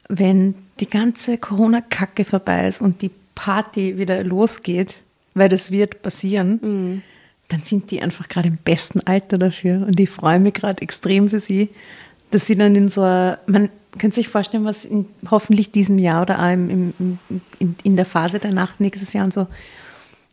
Speaker 4: Wenn die ganze Corona-Kacke vorbei ist und die Party wieder losgeht, weil das wird passieren, dann sind die einfach gerade im besten Alter dafür. Und ich freue mich gerade extrem für sie, dass sie dann in so einer, man kann sich vorstellen, was in hoffentlich diesem Jahr oder auch im, im, in, in der Phase danach nächstes Jahr und so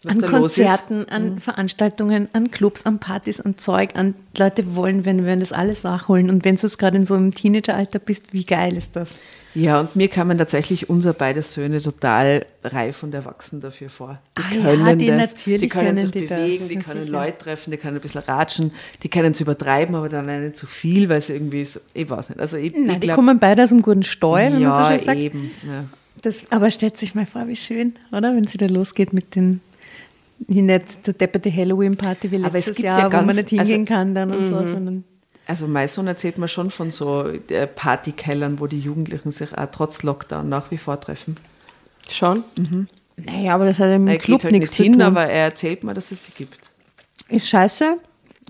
Speaker 4: an.
Speaker 2: Mhm.
Speaker 4: Konzerten, an Veranstaltungen, an Clubs, an Partys, an Zeug, an Leute wollen, wenn wir das alles nachholen. Und wenn du jetzt gerade in so einem Teenageralter bist, wie geil ist das?
Speaker 2: Ja, und mir kamen tatsächlich unsere beiden Söhne total reif und erwachsen dafür vor. Die
Speaker 4: Ah ja,
Speaker 2: können
Speaker 4: die
Speaker 2: das,
Speaker 4: natürlich
Speaker 2: die können,
Speaker 4: können
Speaker 2: sich
Speaker 4: die das,
Speaker 2: bewegen, die
Speaker 4: ja,
Speaker 2: können
Speaker 4: sicher.
Speaker 2: Leute treffen, die können ein bisschen ratschen, die können es übertreiben, aber dann nicht zu viel, weil sie irgendwie, so, ich weiß nicht. Also ich,
Speaker 4: Nein,
Speaker 2: ich
Speaker 4: die
Speaker 2: glaub,
Speaker 4: kommen beide aus einem guten man
Speaker 2: ja,
Speaker 4: so
Speaker 2: eben. Ja.
Speaker 4: Das, aber stellt sich mal vor, wie schön, oder? Wenn es wieder losgeht mit den, nicht der depperte Halloween-Party wie
Speaker 2: Aber es
Speaker 4: letztes
Speaker 2: gibt
Speaker 4: Jahr,
Speaker 2: ja
Speaker 4: wo
Speaker 2: ganz-
Speaker 4: man nicht hingehen
Speaker 2: also-
Speaker 4: kann dann und so, sondern
Speaker 2: Also mein Sohn erzählt mir schon von so äh, Partykellern, wo die Jugendlichen sich auch trotz Lockdown nach wie vor treffen.
Speaker 1: Schon?
Speaker 4: naja, aber das hat im
Speaker 2: Er
Speaker 4: Club
Speaker 2: halt
Speaker 4: nichts
Speaker 2: nicht
Speaker 4: zu
Speaker 2: hin,
Speaker 4: tun.
Speaker 2: aber er erzählt mir, dass es sie gibt.
Speaker 4: Ist scheiße.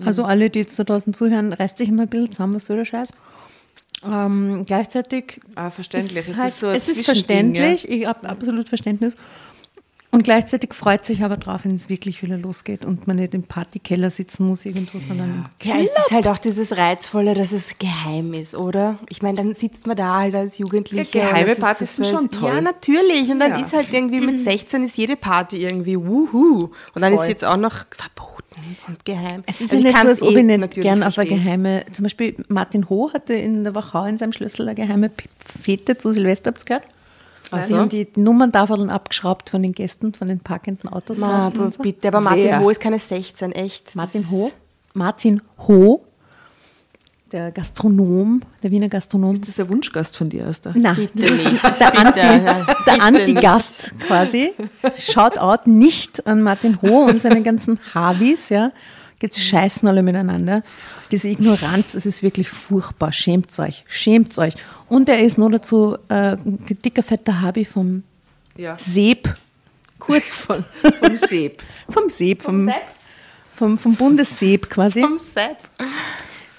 Speaker 4: Also alle, die jetzt da draußen zuhören, reißt sich immer ein bisschen zusammen, was soll der Scheiß. Ähm, gleichzeitig
Speaker 2: Ah, verständlich.
Speaker 4: ist
Speaker 2: Es
Speaker 4: halt,
Speaker 2: ist so ein
Speaker 4: es ist verständlich, ich habe absolut Verständnis. Und gleichzeitig freut sich aber drauf, wenn es wirklich wieder losgeht und man nicht im Partykeller sitzen muss irgendwo, sondern
Speaker 1: Ja, es ist halt auch dieses Reizvolle, dass es geheim ist, oder? Ich meine, dann sitzt man da halt als Jugendlicher.
Speaker 2: Ja, geheime
Speaker 1: ist
Speaker 2: Partys sind schon toll.
Speaker 1: Ja, natürlich. Und dann
Speaker 2: Ja.
Speaker 1: ist halt irgendwie mit 16 ist jede Party irgendwie wuhu. Und dann ist
Speaker 2: Voll.
Speaker 1: es jetzt auch noch verboten und geheim.
Speaker 4: Es ist
Speaker 1: Also
Speaker 4: ja nicht so, als ob
Speaker 1: eh
Speaker 4: ich nicht gern auf eine geheime, zum Beispiel Martin Ho hatte in der Wachau in seinem Schlüssel eine geheime Fete zu Silvester, habt ihr gehört?
Speaker 1: Ach
Speaker 4: Die
Speaker 1: so.
Speaker 4: haben die Nummerntafeln abgeschraubt von den Gästen, von den parkenden Autos
Speaker 1: Ma,
Speaker 4: draußen
Speaker 1: aber
Speaker 4: so.
Speaker 1: bitte, aber Martin
Speaker 2: Wer?
Speaker 1: Ho ist keine 16, echt.
Speaker 4: Martin
Speaker 1: Das-
Speaker 4: Ho, Martin Ho, der Gastronom, der Wiener Gastronom.
Speaker 2: Das ist ein Wunschgast von dir, Asta.
Speaker 4: Na,
Speaker 1: Bitte
Speaker 4: das ist
Speaker 1: nicht.
Speaker 4: der,
Speaker 1: Bitte,
Speaker 4: Anti, der Anti-Gast quasi. Shout out nicht an Martin Ho und seine ganzen Harvis, ja. Jetzt scheißen alle miteinander. Diese Ignoranz, es ist wirklich furchtbar. Schämt euch, schämt euch. Und er ist nur dazu äh, ein dicker, fetter Habi vom
Speaker 2: Ja.
Speaker 4: Seeb. Kurz
Speaker 2: Von, vom Seeb.
Speaker 4: vom Seeb, vom,
Speaker 1: Sepp?
Speaker 4: vom, vom Bundesseeb quasi.
Speaker 1: Vom Sepp.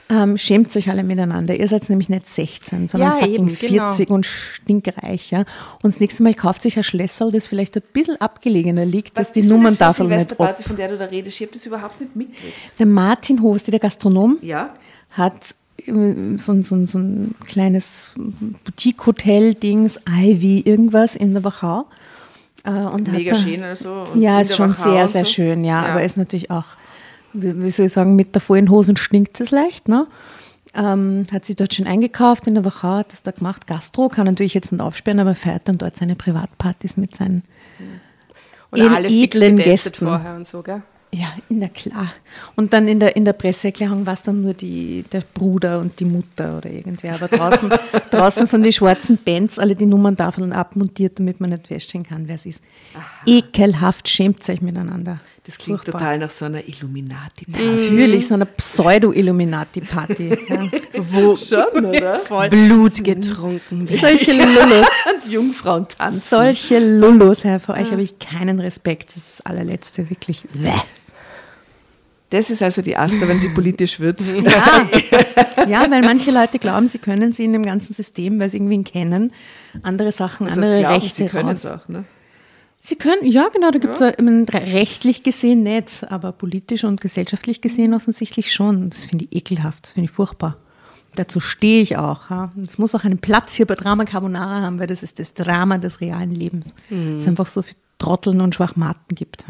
Speaker 4: Ähm, schämt euch alle miteinander. Ihr seid nämlich nicht 16, sondern
Speaker 1: Ja,
Speaker 4: fucking
Speaker 1: eben, genau.
Speaker 4: 40 und stinkreich. Ja? Und das nächste Mal kauft sich ein Schlösserl, das vielleicht ein bisschen abgelegener liegt, dass die Nummerntafel
Speaker 2: das
Speaker 4: nicht
Speaker 2: Silvesterparty, von der du da redest? Ich habe das überhaupt nicht mitgekriegt.
Speaker 4: Der Martin Hosti, der Gastronom,
Speaker 2: Ja?
Speaker 4: hat ähm, so, ein- so, ein- so ein kleines Boutique-Hotel-Dings, Ivy, irgendwas in der Wachau. Äh, und
Speaker 2: Mega schön oder so.
Speaker 4: Ja, ist schon
Speaker 2: Wachau
Speaker 4: sehr, sehr
Speaker 2: so.
Speaker 4: schön, ja,
Speaker 2: Ja.
Speaker 4: Aber ist natürlich auch, wie soll ich sagen, mit der vollen Hosen stinkt es leicht, ne? Ähm, hat sie dort schon eingekauft in der Wachau, hat das da gemacht. Gastro kann natürlich jetzt nicht aufsperren, aber feiert dann dort seine Privatpartys mit seinen
Speaker 1: Und
Speaker 4: edlen edlen Gästen.
Speaker 1: vorher und so, gell?
Speaker 4: Ja, na klar. Und dann in der, in der Presseerklärung war es dann nur die, der Bruder und die Mutter oder irgendwer. Aber draußen, draußen von den schwarzen Bands alle die Nummerntafeln abmontiert, damit man nicht feststellen kann, wer es ist. Ekelhaft schämt euch miteinander.
Speaker 2: Das klingt
Speaker 4: Furchtbar.
Speaker 2: total nach so einer illuminati
Speaker 4: Natürlich, so eine Pseudo-Illuminati-Party. Ja.
Speaker 1: Wo
Speaker 2: Schon, oder?
Speaker 1: Blut getrunken wird.
Speaker 4: Solche Lullos,
Speaker 2: Und Jungfrauen tanzen.
Speaker 4: solche Lullos, Herr, vor euch habe ich keinen Respekt. Das ist das allerletzte, wirklich.
Speaker 2: Das ist also die Asta, wenn sie politisch wird.
Speaker 4: Ja. ja, weil manche Leute glauben, sie können sie in dem ganzen System, weil sie irgendwen kennen, andere Sachen,
Speaker 2: Das heißt,
Speaker 4: andere
Speaker 2: glauben,
Speaker 4: Rechte
Speaker 2: sie können
Speaker 4: raus.
Speaker 2: es auch, ne?
Speaker 4: Sie können, ja genau, da gibt es rechtlich gesehen nicht, aber politisch und gesellschaftlich gesehen offensichtlich schon. Das finde ich ekelhaft, das finde ich furchtbar. Dazu stehe ich auch. Ja. Es muss auch einen Platz hier bei Drama Carbonara haben, weil das ist das Drama des realen Lebens. Es einfach so viel Trotteln und Schwachmaten gibt.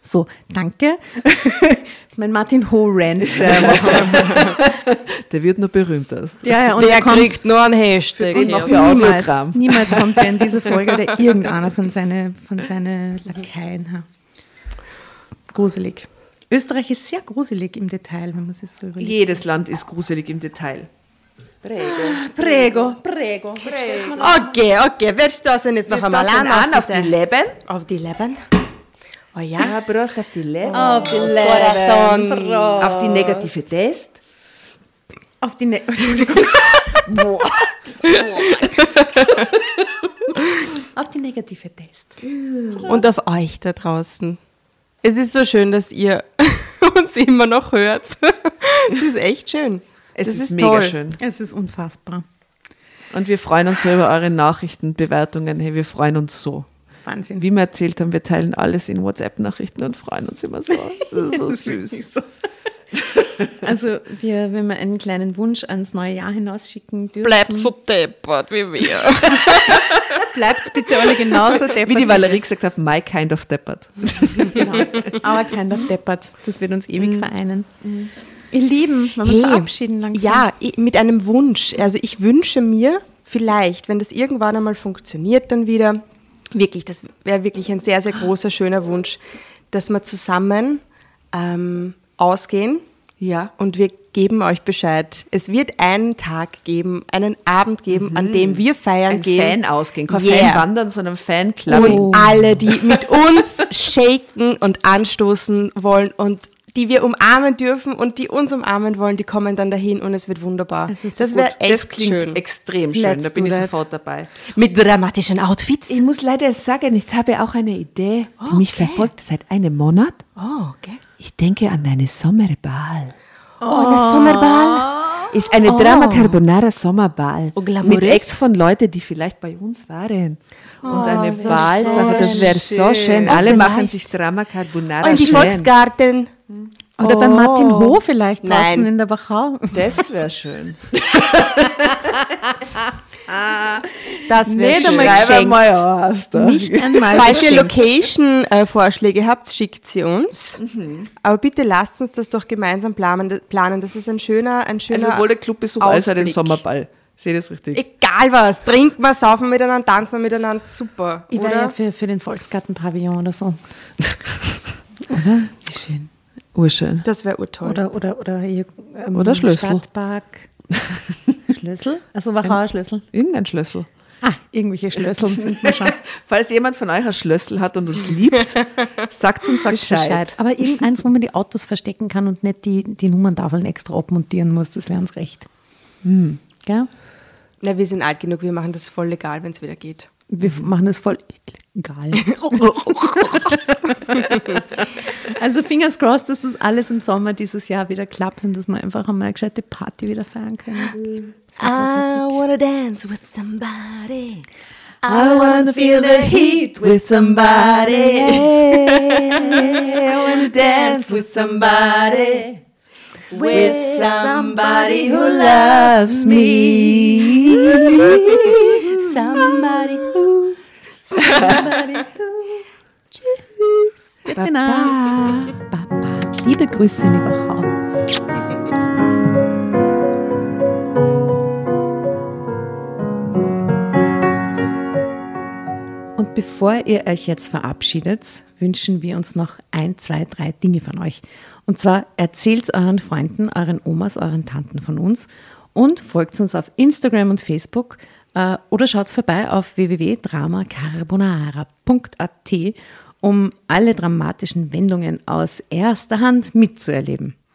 Speaker 4: So, danke. das ist mein Martin Ho-Rant. Der Woche.
Speaker 2: Der wird nur berühmter.
Speaker 4: ja, ja, und
Speaker 1: Der kriegt nur einen Hashtag.
Speaker 2: den auch.
Speaker 4: niemals, niemals kommt der in diese Folge oder irgendeiner von seinen von seine Lakaien. Gruselig. Österreich ist sehr gruselig im Detail, wenn man sich so überlegt.
Speaker 2: Jedes Land ist gruselig im Detail.
Speaker 4: Prego, prego.
Speaker 1: Okay, okay, wer stoßen denn jetzt noch
Speaker 2: Wir
Speaker 1: einmal
Speaker 2: stoßen
Speaker 1: an,
Speaker 2: an auf die Leben.
Speaker 1: Auf die Leben? Oh ja.
Speaker 2: Ja, Prost auf die Leben.
Speaker 4: Auf die. Leben.
Speaker 2: Auf die negative Test.
Speaker 4: Auf die ne Entschuldigung. auf die negative Test.
Speaker 1: Und auf euch da draußen. Es ist so schön, dass ihr uns immer noch hört. Es ist echt schön.
Speaker 2: Es
Speaker 1: Das
Speaker 2: ist, mega
Speaker 1: toll.
Speaker 2: schön.
Speaker 4: Es ist unfassbar.
Speaker 2: Und wir freuen uns so über eure Nachrichten, Bewertungen. Hey, wir freuen uns so.
Speaker 4: Wahnsinn.
Speaker 2: Wie wir erzählt haben, wir teilen alles in WhatsApp-Nachrichten und freuen uns immer so. Das ist so
Speaker 4: ist
Speaker 2: süß.
Speaker 4: so. Also, wir, wenn wir einen kleinen Wunsch ans neue Jahr hinausschicken dürfen,
Speaker 1: Bleibt so deppert wie wir.
Speaker 4: bleibt bitte alle genauso deppert.
Speaker 2: Wie die Valerie gesagt hat, my kind of deppert.
Speaker 4: Genau. Aber kind of deppert. Das wird uns ewig vereinen. Ihr Lieben, uns
Speaker 1: Hey,
Speaker 4: verabschieden langsam?
Speaker 1: Ja, mit einem Wunsch. Also ich wünsche mir vielleicht, wenn das irgendwann einmal funktioniert, dann wieder, wirklich, das wäre wirklich ein sehr, sehr großer, schöner Wunsch, dass wir zusammen ähm, ausgehen
Speaker 2: Ja.
Speaker 1: und wir geben euch Bescheid. Es wird einen Tag geben, einen Abend geben, an dem wir feiern
Speaker 2: Ein
Speaker 1: gehen.
Speaker 2: Fan ausgehen. Kein
Speaker 1: Yeah.
Speaker 2: Fan wandern, sondern Fan clubbing.
Speaker 1: Und alle, die mit uns shaken und anstoßen wollen und die wir umarmen dürfen und die uns umarmen wollen, die kommen dann dahin und es wird wunderbar. Das echt
Speaker 2: Das klingt
Speaker 1: schön.
Speaker 2: extrem schön.
Speaker 4: Let's
Speaker 2: da bin ich
Speaker 4: that.
Speaker 2: sofort dabei.
Speaker 1: Mit dramatischen Outfits.
Speaker 2: Ich muss leider sagen, ich habe auch eine Idee, die mich verfolgt seit einem Monat.
Speaker 1: Oh, okay.
Speaker 2: Ich denke an eine Sommerball.
Speaker 1: Oh, eine Sommerball.
Speaker 2: Ist eine Drama Carbonara Sommerball.
Speaker 1: Oh, glamourös.
Speaker 2: mit Ex von Leuten, die vielleicht bei uns waren. Und eine
Speaker 1: so
Speaker 2: Ballsache, das wäre so schön.
Speaker 1: Oh,
Speaker 2: Alle machen
Speaker 1: vielleicht.
Speaker 2: sich Drama Carbonara
Speaker 1: Und die
Speaker 2: schön.
Speaker 1: Volksgarten.
Speaker 4: Oder bei Martin Ho vielleicht draußen
Speaker 1: Nein.
Speaker 4: in der Wachau.
Speaker 2: Das wäre schön.
Speaker 1: Das wäre schön.
Speaker 4: geschenkt.
Speaker 2: mal aus.
Speaker 4: Nicht einmal
Speaker 1: Falls ihr. Location-Vorschläge habt, schickt sie uns. Aber bitte lasst uns das doch gemeinsam planen. planen. Das ist ein schöner, ein schöner
Speaker 2: Also sowohl der Clubbesuch als auch den. Sommerball. Seht ihr das richtig?
Speaker 1: Egal was, trinken wir, saufen wir miteinander, tanzen wir miteinander, super.
Speaker 4: Ich wäre
Speaker 1: oder?
Speaker 4: ja für, für den Volksgarten-Pavillon oder so.
Speaker 2: Wie schön. Urschön.
Speaker 1: Das wäre urtoll.
Speaker 4: Oder, oder, oder, hier, ähm,
Speaker 2: Oder Schlüssel.
Speaker 4: Stadtpark. Schlüssel? Also Wachauer Schlüssel.
Speaker 2: Irgendein Schlüssel.
Speaker 4: Ah, irgendwelche Schlüssel.
Speaker 2: Falls jemand von euch ein Schlüssel hat und uns liebt, sagt uns Bescheid.
Speaker 4: Bescheid. Aber irgendeins, wo man die Autos verstecken kann und nicht die, die Nummerntafeln extra abmontieren muss, das wäre uns recht.
Speaker 2: Hm.
Speaker 4: Gell?
Speaker 1: Na, wir sind alt genug, wir machen das voll legal, wenn es wieder geht.
Speaker 4: Wir machen das voll egal. also fingers crossed, dass das alles im Sommer dieses Jahr wieder klappt und dass wir einfach einmal eine gescheite Party wieder feiern können.
Speaker 1: I wanna dance with somebody.
Speaker 2: I wanna feel the heat with somebody. I wanna dance with somebody. with somebody who loves me.
Speaker 1: Somebody who, somebody who. Tschüss.
Speaker 4: Baba. Baba. Liebe Grüße die Wachau. Und bevor ihr euch jetzt verabschiedet, wünschen wir uns noch ein, zwei, drei Dinge von euch. Und zwar erzählt euren Freunden, euren Omas, euren Tanten von uns und folgt uns auf Instagram und Facebook oder schaut vorbei auf www.dramacarbonara.at, um alle dramatischen Wendungen aus erster Hand mitzuerleben.